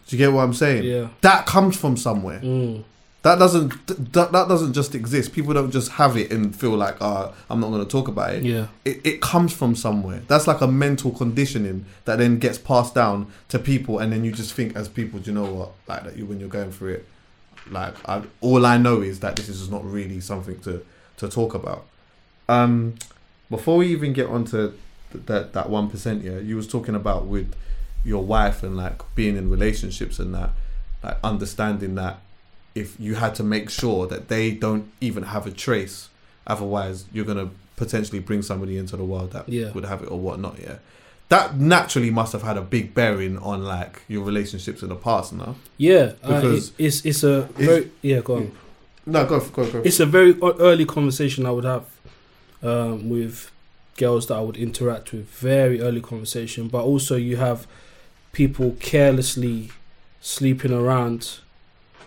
do you get what I'm saying? Yeah. That comes from somewhere. Mm. That doesn't that, that doesn't just exist. People don't just have it and feel like, ah, I'm not going to talk about it Yeah. it, it comes from somewhere. That's like a mental conditioning that then gets passed down to people, and then you just think as people, do you know what? Like that, you when you're going through it, like I, all I know is that this is not really something to to talk about. Um, before we even get onto th- that that one percent, yeah, you was talking about with your wife and like being in relationships and that, like understanding that if you had to make sure that they don't even have a trace, otherwise you're gonna potentially bring somebody into the world that Yeah. would have it or whatnot. Yeah, that naturally must have had a big bearing on like your relationships in the past. No, Yeah. uh, Because it, it's it's a very yeah. Go on. no, go go go. it's a very early conversation I would have um, with girls that I would interact with. Very early conversation, but also you have people carelessly sleeping around,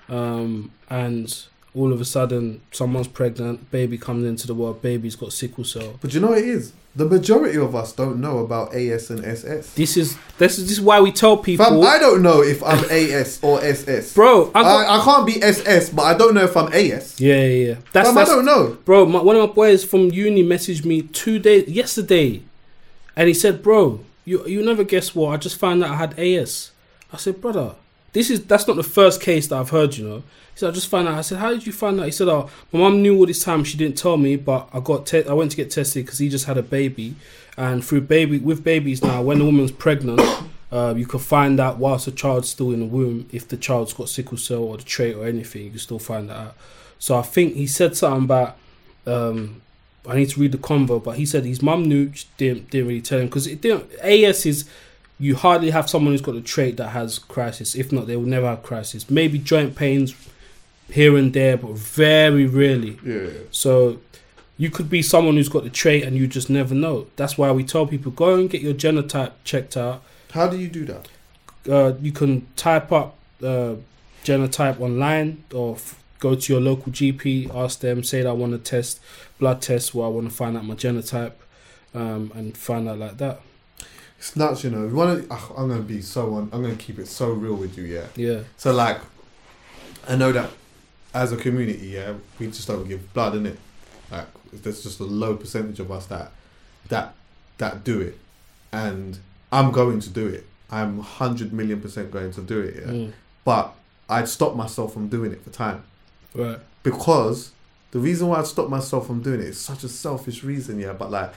um, and all of a sudden someone's pregnant, baby comes into the world, baby's got sickle cell. But you know what it is? The majority of us don't know about AS and SS. This is this is this is why we tell people, Fam, I don't know if I'm AS or SS. bro. I got, I, I can't be SS, but I don't know if I'm AS. yeah, yeah, yeah. That's, Fam, I don't know. Bro, my, one of my boys from uni messaged me two days yesterday, and he said, "Bro, you you never guess what? I just found out I had AS." I said, "Brother, this is that's not the first case that I've heard. You know." Said, "I just found out." I said, "How did you find out?" He said, "Oh, my mom knew all this time. She didn't tell me, but I got te- I went to get tested because he just had a baby, and through baby with babies now, when a woman's pregnant." Uh, you can find out whilst the child's still in the womb if the child's got sickle cell or the trait or anything. You can still find that out. So I think he said something about um, I need to read the convo, but he said his mum knew, didn't didn't really tell him because it didn't. AS is you hardly have someone who's got the trait that has crisis. If not, they will never have crisis. Maybe joint pains here and there, but very rarely. Yeah. So you could be someone who's got the trait and you just never know. That's why we tell people go and get your genotype checked out. How do you do that? Uh, you can type up uh, genotype online or f- go to your local GP, ask them, say that I want to test blood test where I want to find out my genotype um, and find out like that. It's nuts, you know. Wanna, ugh, I'm gonna be so on. I'm gonna keep it so real with you, yeah. Yeah, So like, I know that as a community, yeah, we just don't give blood in it. Like, there's just a low percentage of us that that that do it, and I'm going to do it. I'm hundred million percent going to do it. Yeah, Mm, but I'd stop myself from doing it for time right. because the reason why I'd stop myself from doing it is such a selfish reason, yeah. But like,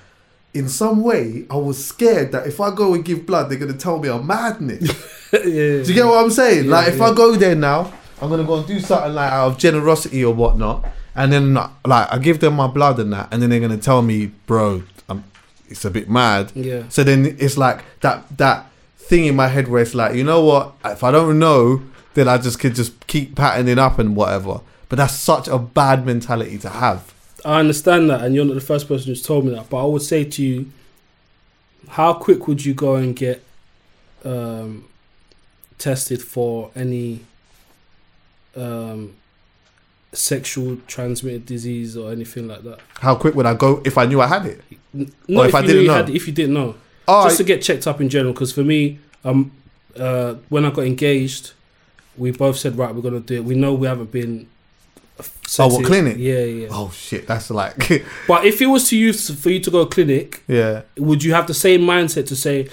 in some way, I was scared that if I go and give blood, they're gonna tell me I'm madness. yeah. Do you get what I'm saying? like, if yeah. I go there now, I'm gonna go and do something like out of generosity or whatnot, and then like I give them my blood and that, and then they're gonna tell me, bro, I'm, it's a bit mad. Yeah. So then it's like that that thing in my head where it's like, you know what? If I don't know, then I just could just keep patterning up and whatever. But that's such a bad mentality to have. I understand that, and you're not the first person who's told me that. But I would say to you, how quick would you go and get um, tested for any um, sexual transmitted disease or anything like that? How quick would I go if I knew I had it? N- Not if if, I didn't know? had it, if you didn't know, Oh, just I- to get checked up in general. Because for me, um, uh, when I got engaged, we both said, right, we're gonna do it. We know we haven't been. Oh, what, clinic? Yeah, yeah. oh shit, that's like, But if it was to use for you to go clinic, yeah. would you have the same mindset to say,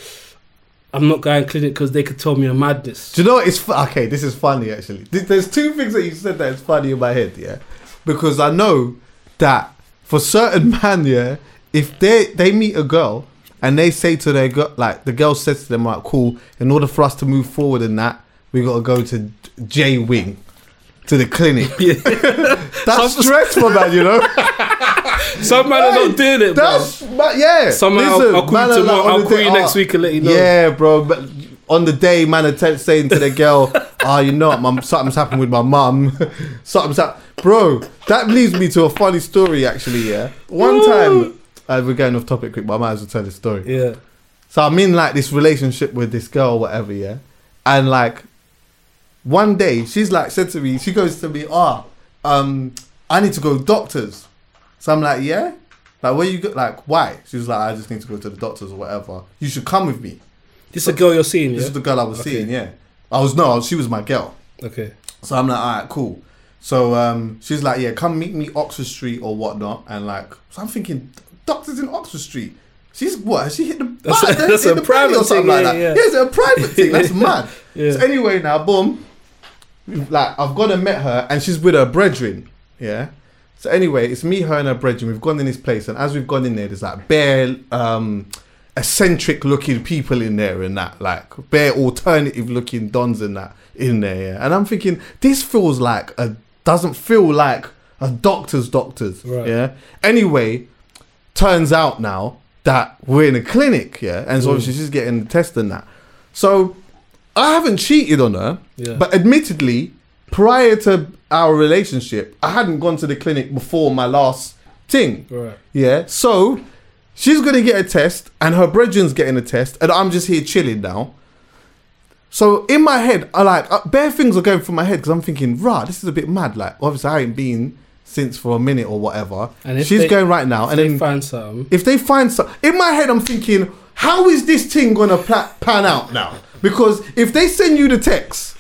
"I'm not going to clinic because they could tell me a madness"? Do you know what? It's okay. This is funny actually. There's two things that you said that is funny in my head. Yeah, because I know that for certain man, yeah, if they they meet a girl and they say to their girl, like the girl says to them, like, cool. In order for us to move forward in that, we got to go to J Wing. To the clinic. That's stressful, man. You know. Some man are not doing it, bro. But yeah. Somehow Listen, I'll call man you tomorrow. like I'll the call day- you next oh, week and let you know. Yeah, bro. But on the day, man, are t- saying to the girl, "Ah, you know, mum, something's happened with my mum. something's happened." Bro, that leads me to a funny story. Actually, yeah. One time, uh, we're going off topic quick, but I might as well tell this story. Yeah. So I'm in like this relationship with this girl, or whatever, yeah. And like one day, she's like said to me, she goes to me, ah, um, I need to go doctors. So I'm like, yeah. Like where you go? Like why? She was like, I just need to go to the doctors or whatever. You should come with me. This is a girl you're seeing, This yeah? is the girl I was Okay. seeing. Yeah, I was no, she was my girl. Okay. So I'm like, all right, cool. So um, she's like, yeah, come meet me Oxford Street or whatnot, and like, so I'm thinking, doctors in Oxford Street. She's what? Has she hit the That's a- that's Hit a the private or something thing, like yeah, that. yeah. Yeah, it's a private thing. That's mad. Yeah. So anyway, now boom, like I've gone and met her, and she's with her brethren. Yeah. So anyway, it's me, her, and her brethren. We've gone in this place, and as we've gone in there, there's like bare, um, eccentric looking people in there, and that like bare alternative looking dons and that in there. Yeah. And I'm thinking, this feels like a doesn't feel like a doctor's doctors. Right. Yeah. Anyway, turns out now that we're in a clinic. Yeah, and Mm. so obviously she's getting the test and that. So I haven't cheated on her, Yeah. but admittedly, prior to our relationship, I hadn't gone to the clinic before my last thing. Right. Yeah, so she's gonna get a test, and her brethren's getting a test, and I'm just here chilling now. So in my head, I like uh, bare things are going through my head because I'm thinking, rah, this is a bit mad. Like, obviously, I ain't been since for a minute or whatever. And if she's they- going right now, and If and they then find something. if they find some in my head i'm thinking how is this thing gonna pla- pan out now because if they send you the text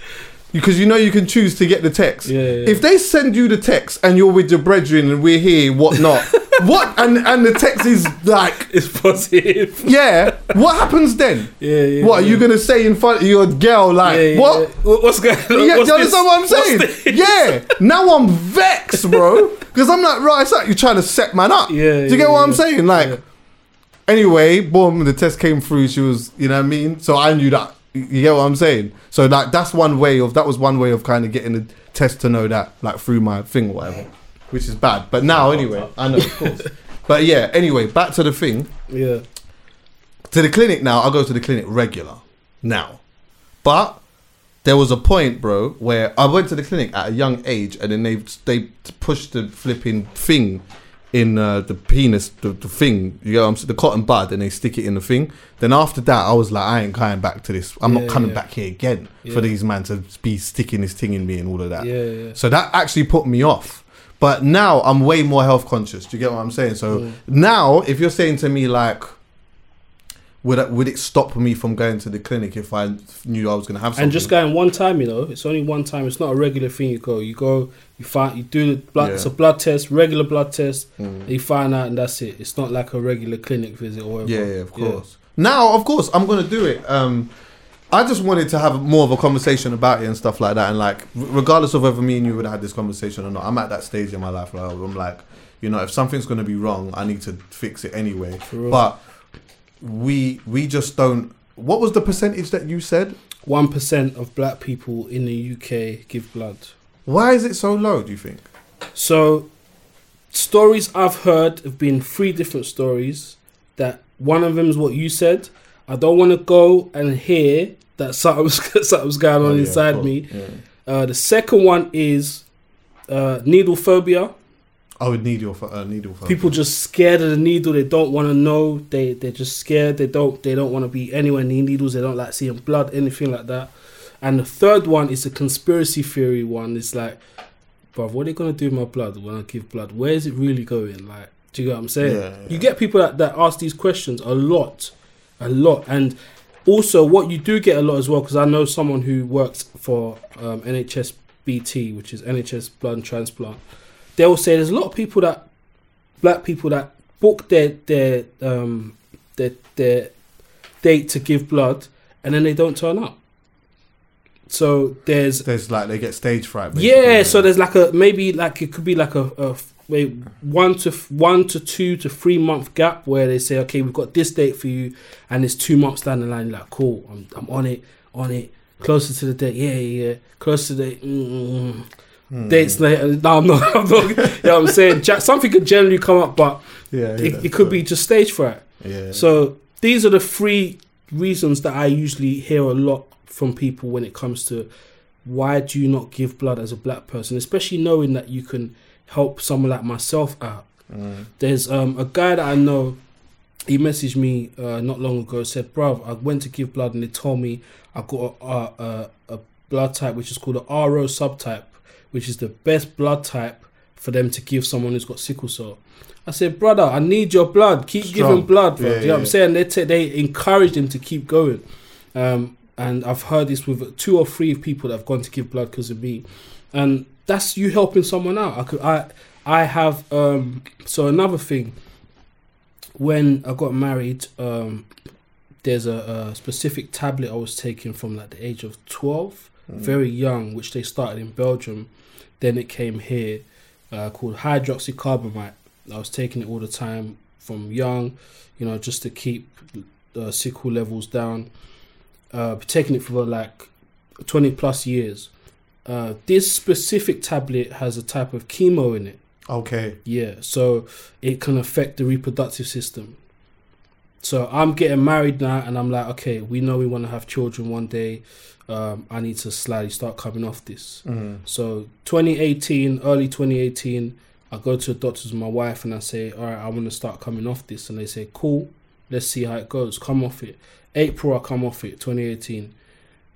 because you know you can choose to get the text Yeah, yeah, yeah. if they send you the text and you're with your brethren and we're here whatnot what and and the text is like It's positive. yeah what happens then Yeah, yeah, what are you gonna say in front of your girl like what. What's going on? yeah, do you understand this? what I'm saying? Yeah. Now I'm vexed, bro. Because I'm like, right, it's like you're trying to set man up. Yeah, Do you get what I'm saying? Like, anyway, boom, the test came through. She was, you know what I mean? So I knew that. You get what I'm saying? So like that's one way of that was one way of kind of getting the test to know that like through my thing or whatever, which is bad. But now anyway, I know of course. But yeah, anyway, back to the thing Yeah. to the clinic now. I go to the clinic regular now, but there was a point, bro, where I went to the clinic at a young age, and then they they pushed the flipping thing in uh, the penis, the, the thing, you know, what I'm saying, the cotton bud, and they stick it in the thing. Then after that, I was like, I ain't coming back to this. I'm Yeah, not coming yeah. back here again Yeah. for these man to be sticking this thing in me and all of that. Yeah, yeah. So that actually put me off. But now I'm way more health conscious. Do you get what I'm saying? So Mm. now, if you're saying to me like, would it, would it stop me from going to the clinic if I knew I was going to have something? And just going one time, you know, it's only one time. It's not a regular thing. You go, you go, you find, you do the blood. Yeah. It's a blood test, regular blood test. Mm. You find out, and that's it. It's not like a regular clinic visit or whatever. Yeah, yeah, of course. Now, of course, I'm going to do it. Um, I just wanted to have more of a conversation about it and stuff like that. And like, regardless of whether me and you would have had this conversation or not, I'm at that stage in my life where I'm like, you know, if something's going to be wrong, I need to fix it anyway. real. But we we just don't. What was the percentage that you said? One percent of black people in the UK give blood. Why is it so low? Do you think? So, stories I've heard have been three different stories. That one of them is what you said. I don't want to go and hear that something's, something's going on Oh, yeah, inside me. Yeah. Uh, the second one is uh, needle phobia. I would need your uh, needle. phone. People just scared of the needle. They don't want to know. They they're just scared. They don't they don't want to be anywhere near needles. They don't like seeing blood, anything like that. And the third one is a conspiracy theory one. It's like, bruv, what are they gonna do with my blood when I give blood? Where is it really going? Like, do you get what I'm saying? Yeah, yeah. You get people that, that ask these questions a lot, a lot, and also what you do get a lot as well because I know someone who works for um, NHS BT, which is NHS Blood and Transplant. They will say there's a lot of people that black people that book their their um their their date to give blood and then they don't turn up. So there's There's like they get stage fright. basically, yeah, so there's like a maybe like it could be like a, a wait, one to one to two to three month gap where they say okay we've got this date for you and it's two months down the line you're like cool I'm I'm on it on it closer to the date yeah yeah, yeah. closer to the mm, mm, dates later no I'm not I'm not you know what I'm saying something could generally come up but yeah, yeah, it could be just stage fright Yeah. so these are the three reasons that I usually hear a lot from people when it comes to why do you not give blood as a black person, especially knowing that you can help someone like myself out. There's um, a guy that I know. He messaged me uh, not long ago. Said, "Bruv, I went to give blood and they told me I got a, a, a, a blood type which is called a RO subtype, which is the best blood type for them to give someone who's got sickle cell." I said, "Brother, I need your blood. Keep Strong. giving blood, bro." Yeah, you know what I'm saying? They ta- they encouraged him to keep going. Um, and I've heard this with two or three people that have gone to give blood because of me, and that's you helping someone out. I could, I, I have. Um, so another thing, when I got married, um, there's a, a specific tablet I was taking from like the age of twelve, very young, which they started in Belgium. Then it came here, uh, called hydroxycarbamide. I was taking it all the time from young, you know, just to keep the sickle levels down uh, taking it for like 20 plus years. Uh, this specific tablet has a type of chemo in it. okay. Yeah, so it can affect the reproductive system. So I'm getting married now, and I'm like, okay, we know we want to have children one day. Um, I need to slightly start coming off this. So 2018, early 2018, I go to the doctors with my wife, and I say, all right, I want to start coming off this, and they say, cool, let's see how it goes. Come off it. April, I come off it. 2018.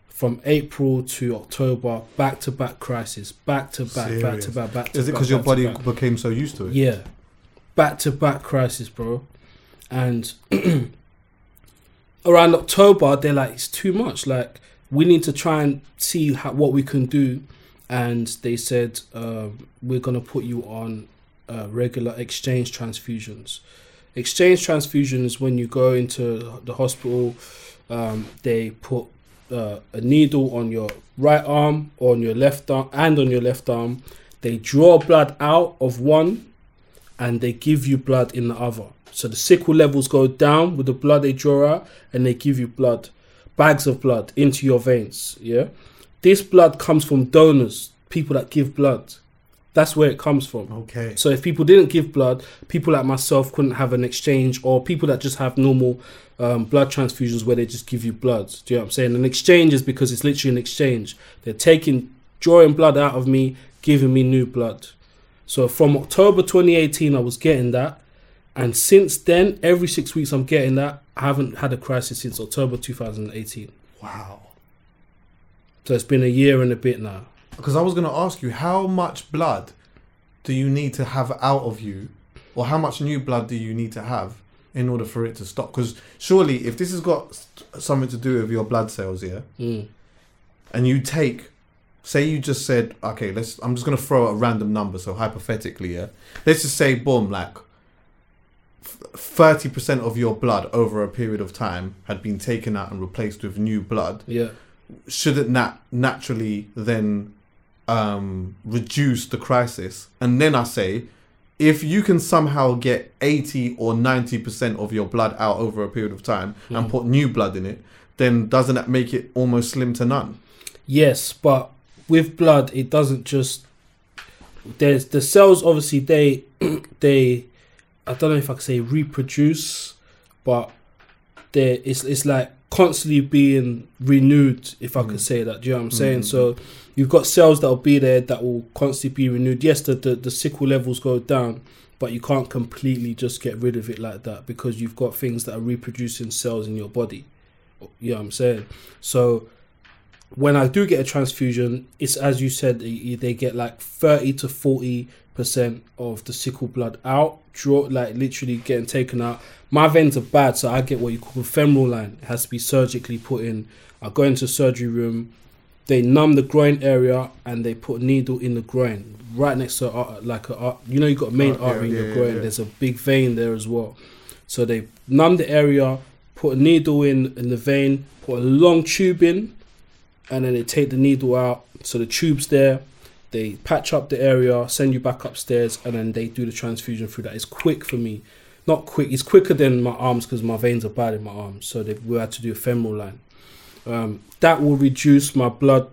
From April to October, back to back crisis, back to back, back to back, back to Is it because your back to body back. became so used to it? Yeah, back to back crisis, bro. And around October, they're like, it's too much. Like, we need to try and see how, what we can do. And they said, um, we're going to put you on uh, regular exchange transfusions. Exchange transfusion is when you go into the hospital, um, they put uh, a needle on your right arm, on your left arm, and on your left arm. They draw blood out of one and they give you blood in the other. So the sickle levels go down with the blood they draw out, and they give you blood, bags of blood into your veins. Yeah, this blood comes from donors, people that give blood. That's where it comes from. Okay. So if people didn't give blood, people like myself couldn't have an exchange, or people that just have normal um, blood transfusions where they just give you blood. Do you know what I'm saying? An exchange is because it's literally an exchange. They're taking, drawing blood out of me, giving me new blood. So from October 2018, I was getting that, and since then, every six weeks I'm getting that. I haven't had a crisis since October 2018. Wow. So it's been a year and a bit now. Because I was going to ask you, how much blood do you need to have out of you, or how much new blood do you need to have in order for it to stop? Because surely, if this has got something to do with your blood cells, yeah, Mm. and you take, say, you just said, okay, let's. I'm just going to throw a random number. So hypothetically, yeah, let's just say, boom, like thirty percent of your blood over a period of time had been taken out and replaced with new blood, Yeah. shouldn't that naturally then um, reduce the crisis? And then I say, if you can somehow get 80 or 90% of your blood out over a period of time and put new blood in it, then doesn't that make it almost slim to none? Yes, but with blood, it doesn't just. There's the cells. Obviously, they they. I don't know if I could say reproduce, but they it's it's like constantly being renewed. If I could say that, do you know what I'm saying? So you've got cells that will be there that will constantly be renewed. Yes, the, the the sickle levels go down, but you can't completely just get rid of it like that because you've got things that are reproducing cells in your body. You know what I'm saying? So when I do get a transfusion, it's as you said, they get like thirty to forty percent of the sickle blood out, draw like literally getting taken out. My veins are bad, so I get what you call femoral line. It has to be surgically put in. I go into surgery room, they numb the groin area and they put a needle in the groin right next to uh, like a uh, you know you got a main Oh, yeah, artery in your yeah, groin. yeah. There's a big vein there as well. So they numb the area, put a needle in in the vein, put a long tube in, and then they take the needle out. So the tube's there. They patch up the area, send you back upstairs, and then they do the transfusion through that. It's quick for me, not quick. It's quicker than my arms because my veins are bad in my arms. So they we had to do a femoral line. Um, that will reduce my blood,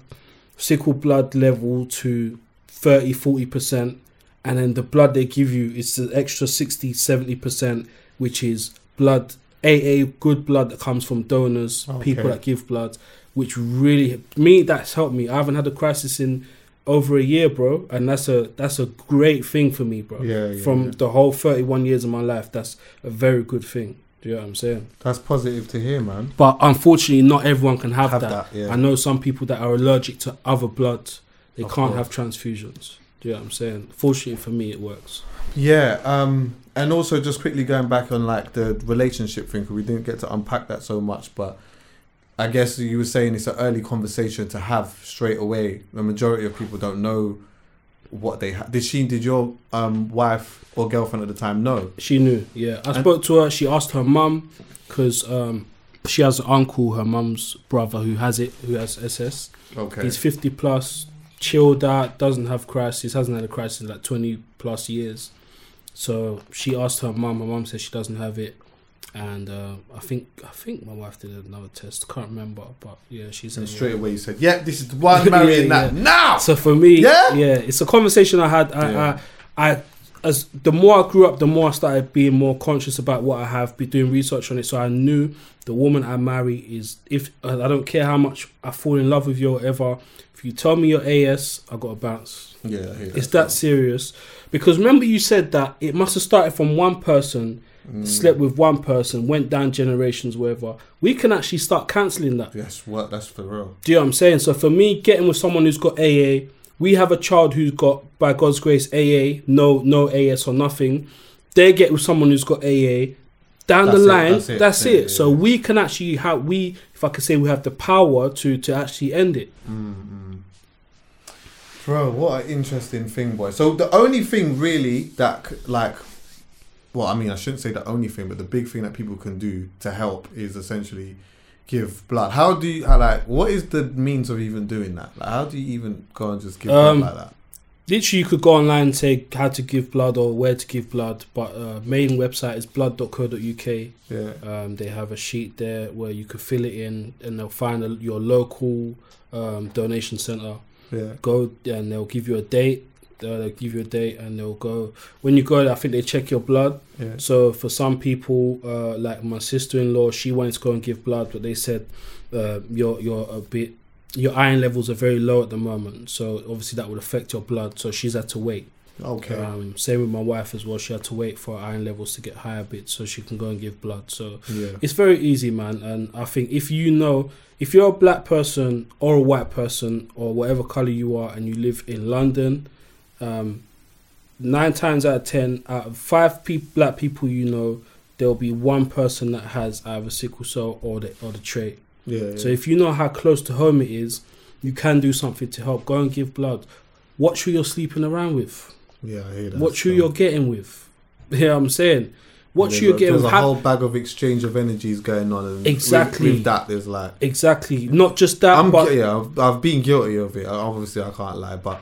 sickle blood level to 30, 40 percent, and then the blood they give you is the extra 60, 70 percent, which is blood AA good blood that comes from donors, people that give blood, which really me that's helped me. I haven't had a crisis in over a year, bro, and that's a that's a great thing for me, bro. Yeah, yeah, From yeah. the whole 31 years of my life, that's a very good thing. Do you know what I'm saying? That's positive to hear, man. But unfortunately, not everyone can have, Have that. that, yeah. I know some people that are allergic to other blood, they Of can't course. have transfusions. Do you know what I'm saying? Fortunately for me, it works. Yeah, um, and also just quickly going back on like the relationship thing, we didn't get to unpack that so much, but I guess you were saying it's an early conversation to have straight away. The majority of people don't know what they have. Did she? Did your um, wife or girlfriend at the time know? She knew. Yeah, I And- spoke to her. She asked her mum because um, she has an uncle, her mum's brother, who has it, who has SS. Okay. He's 50 plus, chilled out, doesn't have crisis, hasn't had a crisis in like 20 plus years. So she asked her mum. Her mum says she doesn't have it, and uh, I think I think my wife did another test. Can't remember, but yeah, she said and yeah. straight away you said, "Yeah, this is the one marrying Yeah, that now." So for me, Yeah? yeah, it's a conversation I had. I. I, I, as the more I grew up, the more I started being more conscious about what I have, be doing research on it. So I knew the woman I marry is if I don't care how much I fall in love with you or whatever. If you tell me you're AS, I got to bounce. yeah, It's that serious. Because remember, you said that it must have started from one person, Mm. slept with one person, went down generations, wherever. We can actually start cancelling that. Yes, what? That's for real. Do you know what I'm saying? So for me, getting with someone who's got AA, we have a child who's got, by God's grace, AA, no no AS or nothing. They get with someone who's got AA. Down That's the it, line, that's that's it. it. Yeah, so we can actually have we, if I could say, we have the power to to actually end it. Bro, what an interesting thing, boy. So the only thing really that like, well, I mean, I shouldn't say the only thing, but the big thing that people can do to help is essentially give blood. How do you how, like? What is the means of even doing that? Like, how do you even go and just give Um, blood like that? Literally, you could go online and say how to give blood or where to give blood, but uh, main website is blood.co.uk. Yeah, Um, they have a sheet there where you could fill it in, and they'll find a, your local um, donation center. yeah. go and they'll give you a date. Uh, they'll give you a date and they'll go. When you go, I think they check your blood. Yeah. So for some people, uh, like my sister-in-law, she wanted to go and give blood, but they said uh, you're you're a bit your iron levels are very low at the moment. So obviously that would affect your blood. So she's had to wait. Okay. Um, same with my wife as well. She had to wait for iron levels to get higher a bit so she can go and give blood. So yeah. it's very easy, man. And I think if you know, if you're a black person or a white person or whatever color you are, and you live in London, um, nine times out of ten, out of five pe- black people you know, there'll be one person that has either sickle cell or the or the trait. Yeah. So if you know how close to home it is, you can do something to help. Go and give blood. Watch who you're sleeping around with. yeah, I hear that. Watch who you're getting with. You know what I'm saying? What who you're a- getting There's a ha- whole bag of exchange of energies going on. And with- Exactly. With, that, there's like. exactly not just that, I'm but yeah, I've, I've been guilty of it. Obviously, I can't lie, but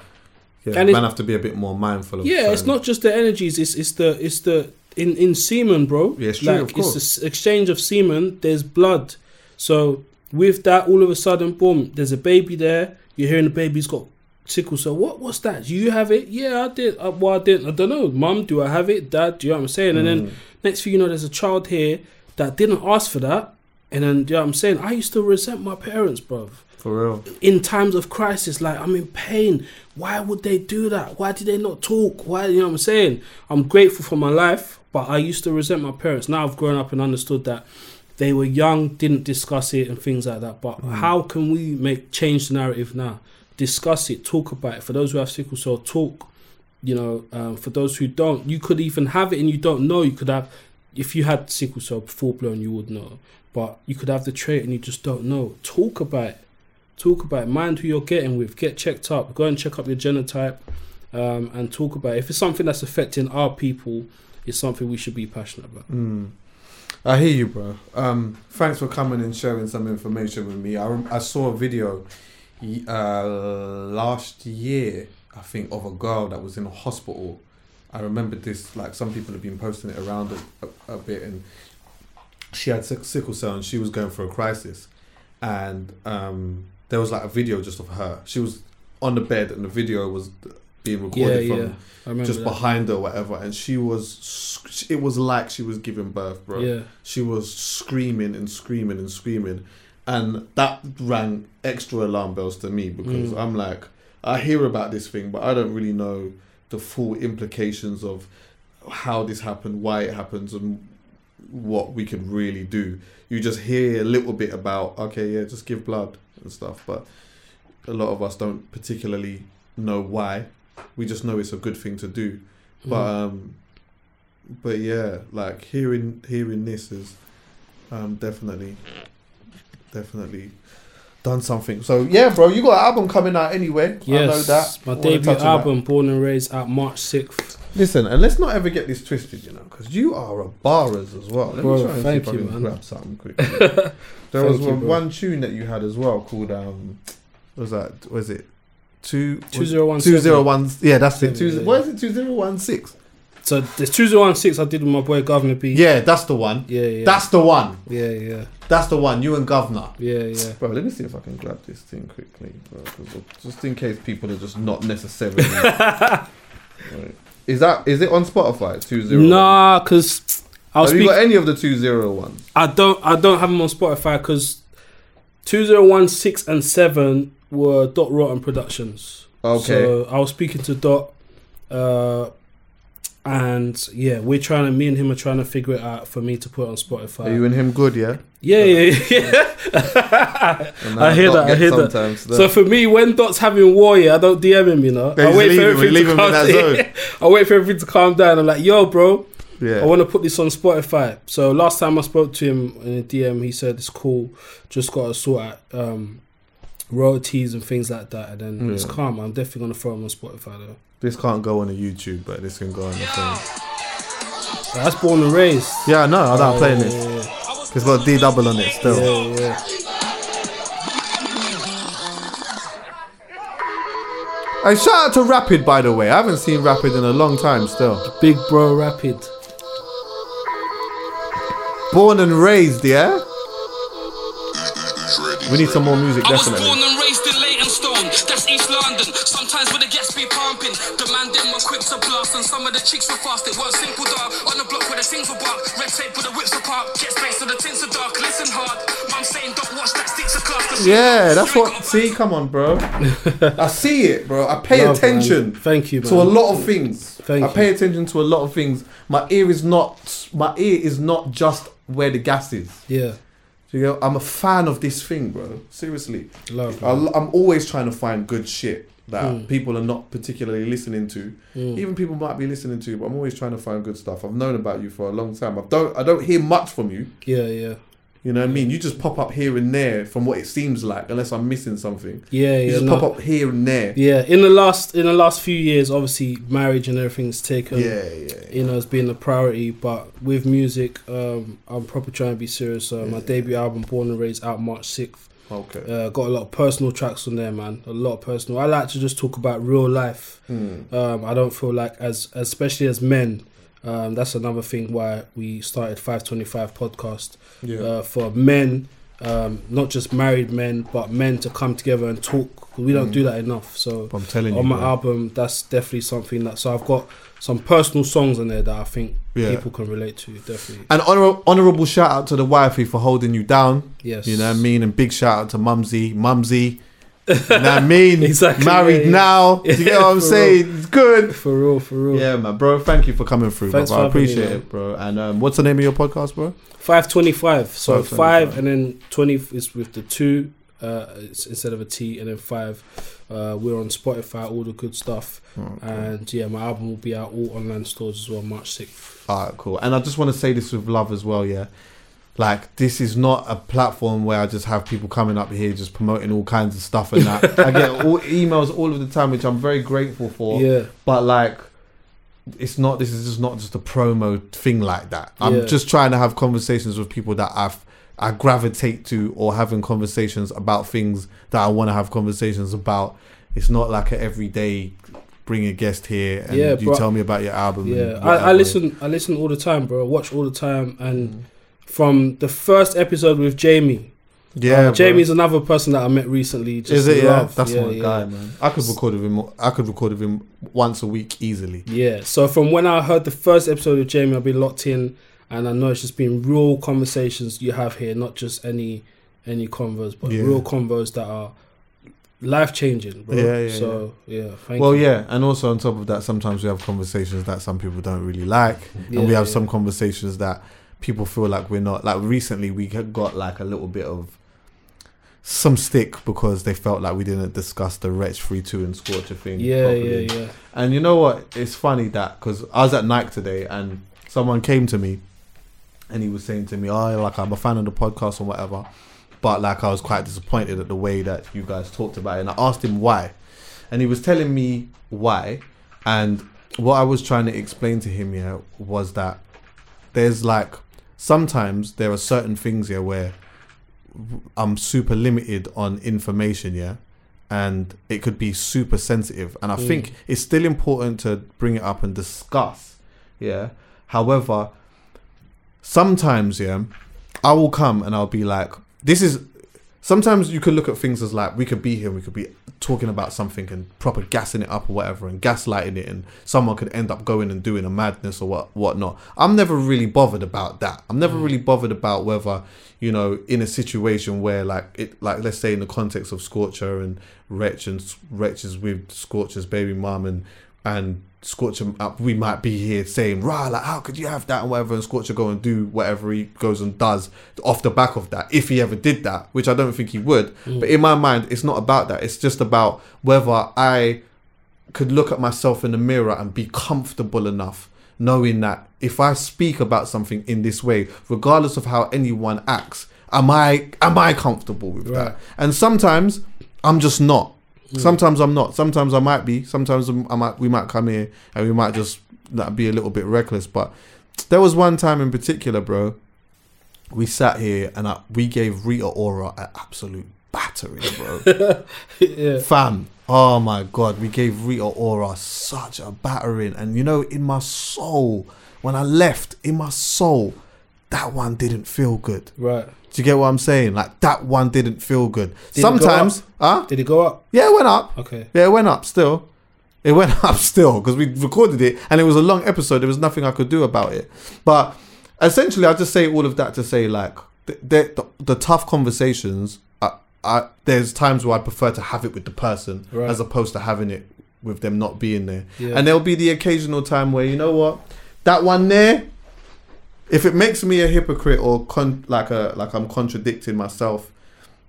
yeah, And man, have to be a bit more mindful of. yeah, it's not just the energies. It's it's the it's the in in semen, bro. Yeah, it's true, Like of course. it's the exchange of semen. There's blood. So with that, all of a sudden, boom, there's a baby there. You're hearing the baby's got sickle cell. What what's that? Do you have it? Yeah, I did. Uh, well, I didn't. I don't know. Mum, do I have it? Dad, do you know what I'm saying? And Mm. then next thing you know, there's a child here that didn't ask for that. And then, do you know what I'm saying? I used to resent my parents, bruv for real. in times of crisis, like I'm in pain. Why would they do that? Why did they not talk? Why you know what I'm saying? I'm grateful for my life, but I used to resent my parents. Now I've grown up and understood that they were young, didn't discuss it and things like that. But how can we make change the narrative now? Discuss it, talk about it. For those who have sickle cell, talk. You know, um, for those who don't, you could even have it and you don't know. You could have, if you had sickle cell full blown, you would know. But you could have the trait and you just don't know. Talk about it talk about it. Mind who you're getting with. Get checked up. Go and check up your genotype, um, and talk about it. If it's something that's affecting our people, it's something we should be passionate about. Mm. I hear you, bro. Um, thanks for coming and sharing some information with me. I, I saw a video uh, last year, I think, of a girl that was in a hospital. I remember this, like some people have been posting it around a, a, a bit, and she had sickle cell and she was going through a crisis. And um, there was like a video just of her. She was on the bed, and the video was being recorded Yeah, from yeah. Just that. behind her, or whatever. And she was, it was like she was giving birth, bro. Yeah, She was screaming and screaming and screaming, and that rang extra alarm bells to me because Mm. I'm like, I hear about this thing, but I don't really know the full implications of how this happened, why it happens, and what we could really do. You just hear a little bit about, okay, yeah, just give blood and stuff, but a lot of us don't particularly know why. We just know it's a good thing to do. But Mm. um but yeah, like hearing hearing this is um definitely definitely done something. So yeah, bro, you got an album coming out anyway. I know yes. that. My debut album, Born and Raised, out March sixth. Listen, and let's not ever get this twisted, you know, because you are a barras as well. Let Bro, me try and see if I can man. grab something quickly. there was you, one, tune that you had as well called um, was that? Was it two? Two zero one Two zero one. Yeah, that's it. Two, yeah. what is it? Two zero one six. So there's two zero one six. I did with my boy Governor B. Yeah, that's the one. yeah, yeah. That's the one. yeah, yeah, That's the one. You and Governor. yeah, yeah. Bro, let me see if I can grab this thing quickly, bro, just in case people are just not necessarily. Right. Is that is it on Spotify? Two zero. Nah, cause I was Have you got any of the two zero ones? I don't I don't have them on Spotify because 2016 and 7 were Dot Rotten Productions. Okay. So I was speaking to Dot uh and yeah, we're trying to me and him are trying to figure it out for me to put on Spotify. Are you and him good? Yeah. Yeah, yeah, yeah. I hear that, I hear that. though. So for me, when Dot's having war, yeah, I don't DM him, you know. I wait for everything to calm down. I wait for everything to calm down. I'm like, yo, bro, yeah. I want to put this on Spotify. So last time I spoke to him in a DM, he said it's cool. Just got to sort out um, royalties and things like that, and then it's calm. I'm definitely gonna throw him on Spotify though. This can't go on a YouTube, but this can go on the thing. That's born and raised. Yeah, no, I'm not Oh, playing yeah, this. Yeah, It's got D double on it still. Yeah, yeah. Hey, shout out to Rapid, by the way. I haven't seen Rapid in a long time still. Big bro, rapid. Born and raised, yeah? We need some more music, I was definitely. Born and raised in Leytonstone, that's East London. Sometimes when the gas be pumping, the man them were quick to blast, and some of the chicks were fast. It weren't simple, dog. On the block where the things were bark, red tape with the whips apart, jet space so the tints are dark. Listen hard, mum saying don't watch that sticks a class. 'cause she Yeah, that's what. See, come on, bro. I see it, bro. I pay Love, man. attention. Thank you, man. to a lot of things. Thank I you. pay attention to a lot of things. My ear is not. My ear is not just where the gas is. Yeah, You know, I'm a fan of this thing, bro. Seriously, love. I, I'm always trying to find good shit that Mm. people are not particularly listening to. Mm. Even people might be listening to, but I'm always trying to find good stuff. I've known about you for a long time. I don't. I don't hear much from you. Yeah, yeah. You know what I mean? You just pop up here and there from what it seems like, unless I'm missing something. Yeah, You yeah, just no. pop up here and there. Yeah, in the last in the last few years, obviously marriage and everything's taken. Yeah, yeah. You know, it's been a priority, but with music, um, I'm probably trying to be serious. Uh, my debut album, Born and Raised, out March sixth. Okay. Uh, got a lot of personal tracks on there, man. A lot of personal. I like to just talk about real life. Hmm. Um, I don't feel like as, especially as men. Um, that's another thing why we started 525 podcast Yeah. uh, for men, um, not just married men, but men to come together and talk. We don't do that enough. So I'm telling you, on my bro. album, that's definitely something that. So I've got some personal songs on there that I think Yeah. people can relate to. Definitely. An honor- honorable shout out to the wifey for holding you down. Yes. You know what I mean? And big shout out to Mumsy. Mumsy. What I mean? Exactly, Married yeah, yeah. now. Do you get what I'm saying? It's good. For real, for real. Yeah, man, bro. Thank you for coming through, Thanks bro. I me, appreciate man. it, bro. And um, what's the name of your podcast, bro? 525. So 525. 5 and then 20 is with the 2 uh, instead of a T and then 5. Uh, we're on Spotify, all the good stuff. And yeah, my album will be out all online stores as well, March 6th. All right, cool. And I just want to say this with love as well, yeah. Like this is not a platform where I just have people coming up here just promoting all kinds of stuff and that. I get all emails all of the time, which I'm very grateful for. Yeah. But like, it's not. This is just not just a promo thing like that. I'm Yeah. just trying to have conversations with people that I've. I gravitate to or having conversations about things that I want to have conversations about. It's not like an everyday bring a guest here and Yeah, you bro. tell me about your album. Yeah, I, I listen. I listen all the time, bro. I watch all the time, and mm. From the first episode with Jamie, Yeah, um, bro. Jamie's another person that I met recently. Just Is it? Yeah, love. that's yeah, my yeah. guy, man. I could record with him. I could record with him once a week easily. Yeah. So from when I heard the first episode of Jamie, I've been locked in, and I know it's just been real conversations you have here, not just any any convos, but Yeah. real convos that are life changing, bro. Yeah, yeah, So yeah, thank Well, you. yeah, and also on top of that, sometimes we have conversations that some people don't really like, and we have some conversations that people feel like we're not. Like recently, we had got like a little bit of some stick because they felt like we didn't discuss the Wretch 32 and Scorcher thing. Yeah, properly. yeah, yeah. And you know what? It's funny that because I was at Nike today and someone came to me and he was saying to me, "Oh, like I'm a fan of the podcast or whatever," but like I was quite disappointed at the way that you guys talked about it. And I asked him why, and he was telling me why. And what I was trying to explain to him, yeah, was that there's like sometimes there are certain things here where I'm super limited on information, yeah, and it could be super sensitive. And I mm. think it's still important to bring it up and discuss, yeah. However, sometimes, yeah, I will come and I'll be like, this is. Sometimes you could look at things as like we could be here, we could be talking about something and proper gassing it up or whatever, and gaslighting it, and someone could end up going and doing a madness or what whatnot. I'm never really bothered about that. I'm never mm. really bothered about whether you know in a situation where like it like let's say in the context of Scorcher and Wretch and Wretch is with Scorcher's baby mum and and Scorcher up we might be here saying rah like how could you have that and whatever and Scorcher go and do whatever he goes and does off the back of that if he ever did that which I don't think he would mm. but in my mind it's not about that it's just about whether I could look at myself in the mirror and be comfortable enough knowing that if I speak about something in this way, regardless of how anyone acts, am I am I comfortable with Right. that? And sometimes I'm just not. Sometimes I'm not. Sometimes I might be. Sometimes I might. We might come here and we might just like, be a little bit reckless. But there was one time in particular, bro. We sat here and I, we gave Rita Ora an absolute battering, bro. yeah. Fam, oh my god, we gave Rita Ora such a battering. And you know, in my soul, when I left, in my soul, that one didn't feel good. Right. Do you get what I'm saying? Like that one didn't feel good. Did Sometimes, huh? Did it go up? Yeah, it went up. Okay. Yeah, it went up still. It went up still because we recorded it and it was a long episode. There was nothing I could do about it. But essentially, I just say all of that to say like the the, the tough conversations. I, I, there's times where I prefer to have it with the person Right. as opposed to having it with them not being there. Yeah. And there'll be the occasional time where you know what, that one there. If it makes me a hypocrite or con- like a like I'm contradicting myself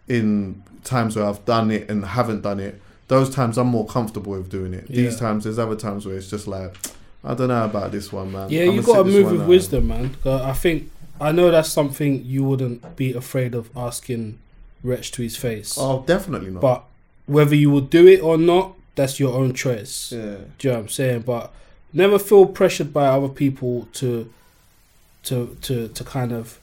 in times where I've done it and haven't done it, those times I'm more comfortable with doing it. These times, there's other times where it's just like, I don't know about this one, man. Yeah, you got to move with out. wisdom, man. I think I know that's something you wouldn't be afraid of asking Wretch to his face. Oh, definitely not. But whether you will do it or not, that's your own choice. yeah, Do you know what I'm saying? But never feel pressured by other people to to to to kind of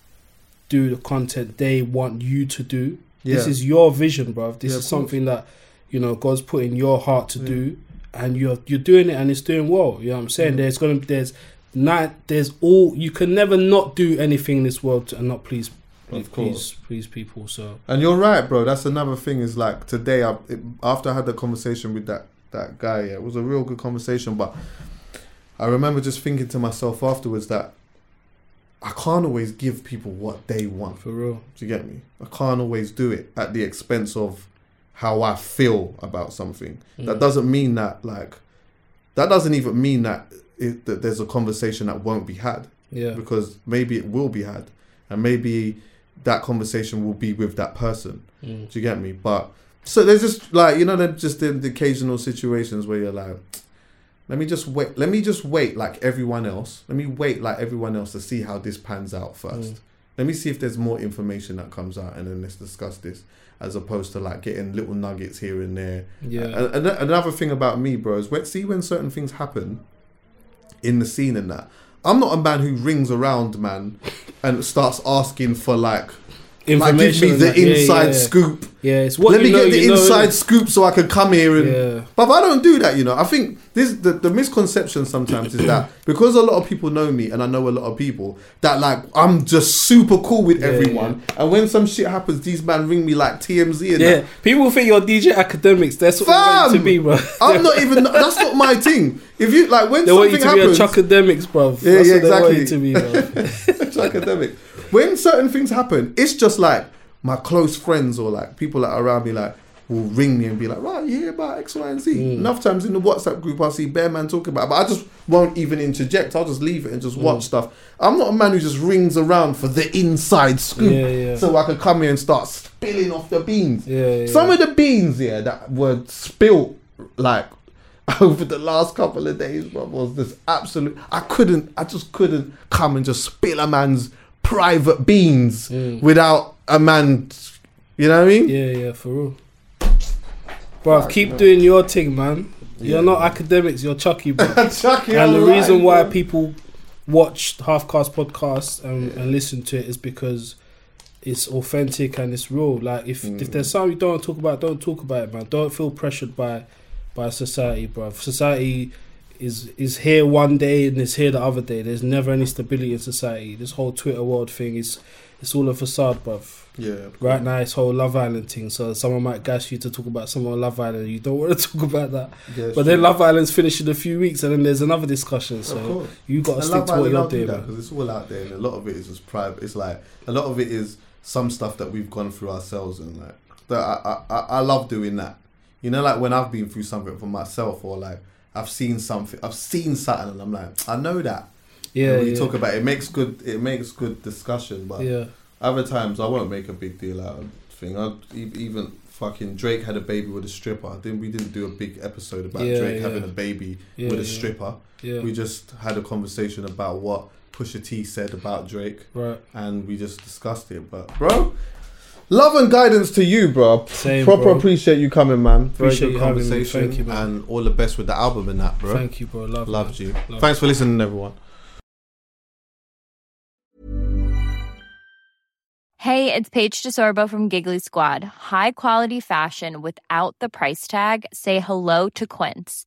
do the content they want you to do. This is your vision, bro. This Yeah, is something that you know God's put in your heart to do, and you're you're doing it, and it's doing well. You know what I'm saying? There's gonna there's not there's all you can never not do anything in this world and not please Of please course. please people. So And you're right, bro. That's another thing. Is like today, I, it, after I had the conversation with that that guy, yeah, it was a real good conversation. But I remember just thinking to myself afterwards that I can't always give people what they want. for real, Do you get me? I can't always do it at the expense of how I feel about something. That doesn't mean that like that doesn't even mean that it, that there's a conversation that won't be had yeah, because maybe it will be had and maybe that conversation will be with that person Mm. do you get me but so there's just like you know there's just the, the occasional situations where you're like let me just wait let me just wait like everyone else. Let me wait like everyone else to see how this pans out first. Mm. Let me see if there's more information that comes out and then let's discuss this as opposed to like getting little nuggets here and there. Yeah. and, and another thing about me bro is when see when certain things happen in the scene and that. I'm not a man who rings around, man, and starts asking for like, like give me the that. Yeah, inside yeah. scoop. yeah. It's what Let you me know, get the you know, inside scoop so I can come here and. Yeah. But I don't do that, you know. I think this the, the misconception sometimes is that because a lot of people know me and I know a lot of people that like I'm just super cool with everyone, and when some shit happens, these man ring me like TMZ and Yeah, that. people think you're DJ Akademiks. That's what want you to be, bro. I'm not even. That's not my thing. If you like when They want you something to be a happens, chuckademics, bro. Yeah, That's yeah, what they want you exactly. to be, bro. academic. When certain things happen, it's just like my close friends or like people that are around me like will ring me and be like, right, you hear about X, Y, and Z. Mm. Enough times in the WhatsApp group I see Bear Man talking about it, but I just won't even interject. I'll just leave it and Mm. just watch stuff. I'm not a man who just rings around for the inside scoop Yeah, yeah. so I can come here and start spilling off the beans. Yeah. Some of the beans, yeah, that were spilt like over the last couple of days, bro, was this absolute. I couldn't, I just couldn't come and just spill a man's private beans without a man. You know what I mean? Mm. Yeah, yeah, for real. Bro, keep doing your thing, man. You're not Akademiks, you're Chuckie, bro. Chuckie, and the alright, reason why bro. people watch Halfcast podcast and, and listen to it is because it's authentic and it's real. Like if Mm. if there's something you don't want to talk about, don't talk about it, man. Don't feel pressured by by society, bro. Society is is here one day and is here the other day. There's never any stability in society. This whole Twitter world thing is it's all a facade, bruv. Yeah. Right now, it's whole Love Island thing. So someone might gas you to talk about someone on Love Island. You don't want to talk about that. Yeah, but then. Love Island's finished in a few weeks, and then there's another discussion. So you got to stick love to what you're doing, because it's all out there, and a lot of it is just private. It's like a lot of it is some stuff that we've gone through ourselves, and like that. I, I I love doing that. You know, like when I've been through something for myself, or like I've seen something, I've seen something, and I'm like, I know that. Yeah, And when you yeah. talk about it, it makes good. It makes good discussion, but Yeah, other times I won't make a big deal out of thing. I even fucking Drake had a baby with a stripper. Then we didn't do a big episode about Yeah, Drake having a baby with a stripper. yeah, We just had a conversation about what Pusha T said about Drake, right. and we just discussed it. But bro, love and guidance to you, bro. Same, Proper bro. appreciate you coming, man. Very Appreciate good you conversation, Thank you, man. and all the best with the album and that, bro. Thank you, bro. Love, Loved man. you. Love Thanks for listening, everyone. Hey, it's Paige DeSorbo from Giggly Squad. High quality fashion without the price tag. Say hello to Quince.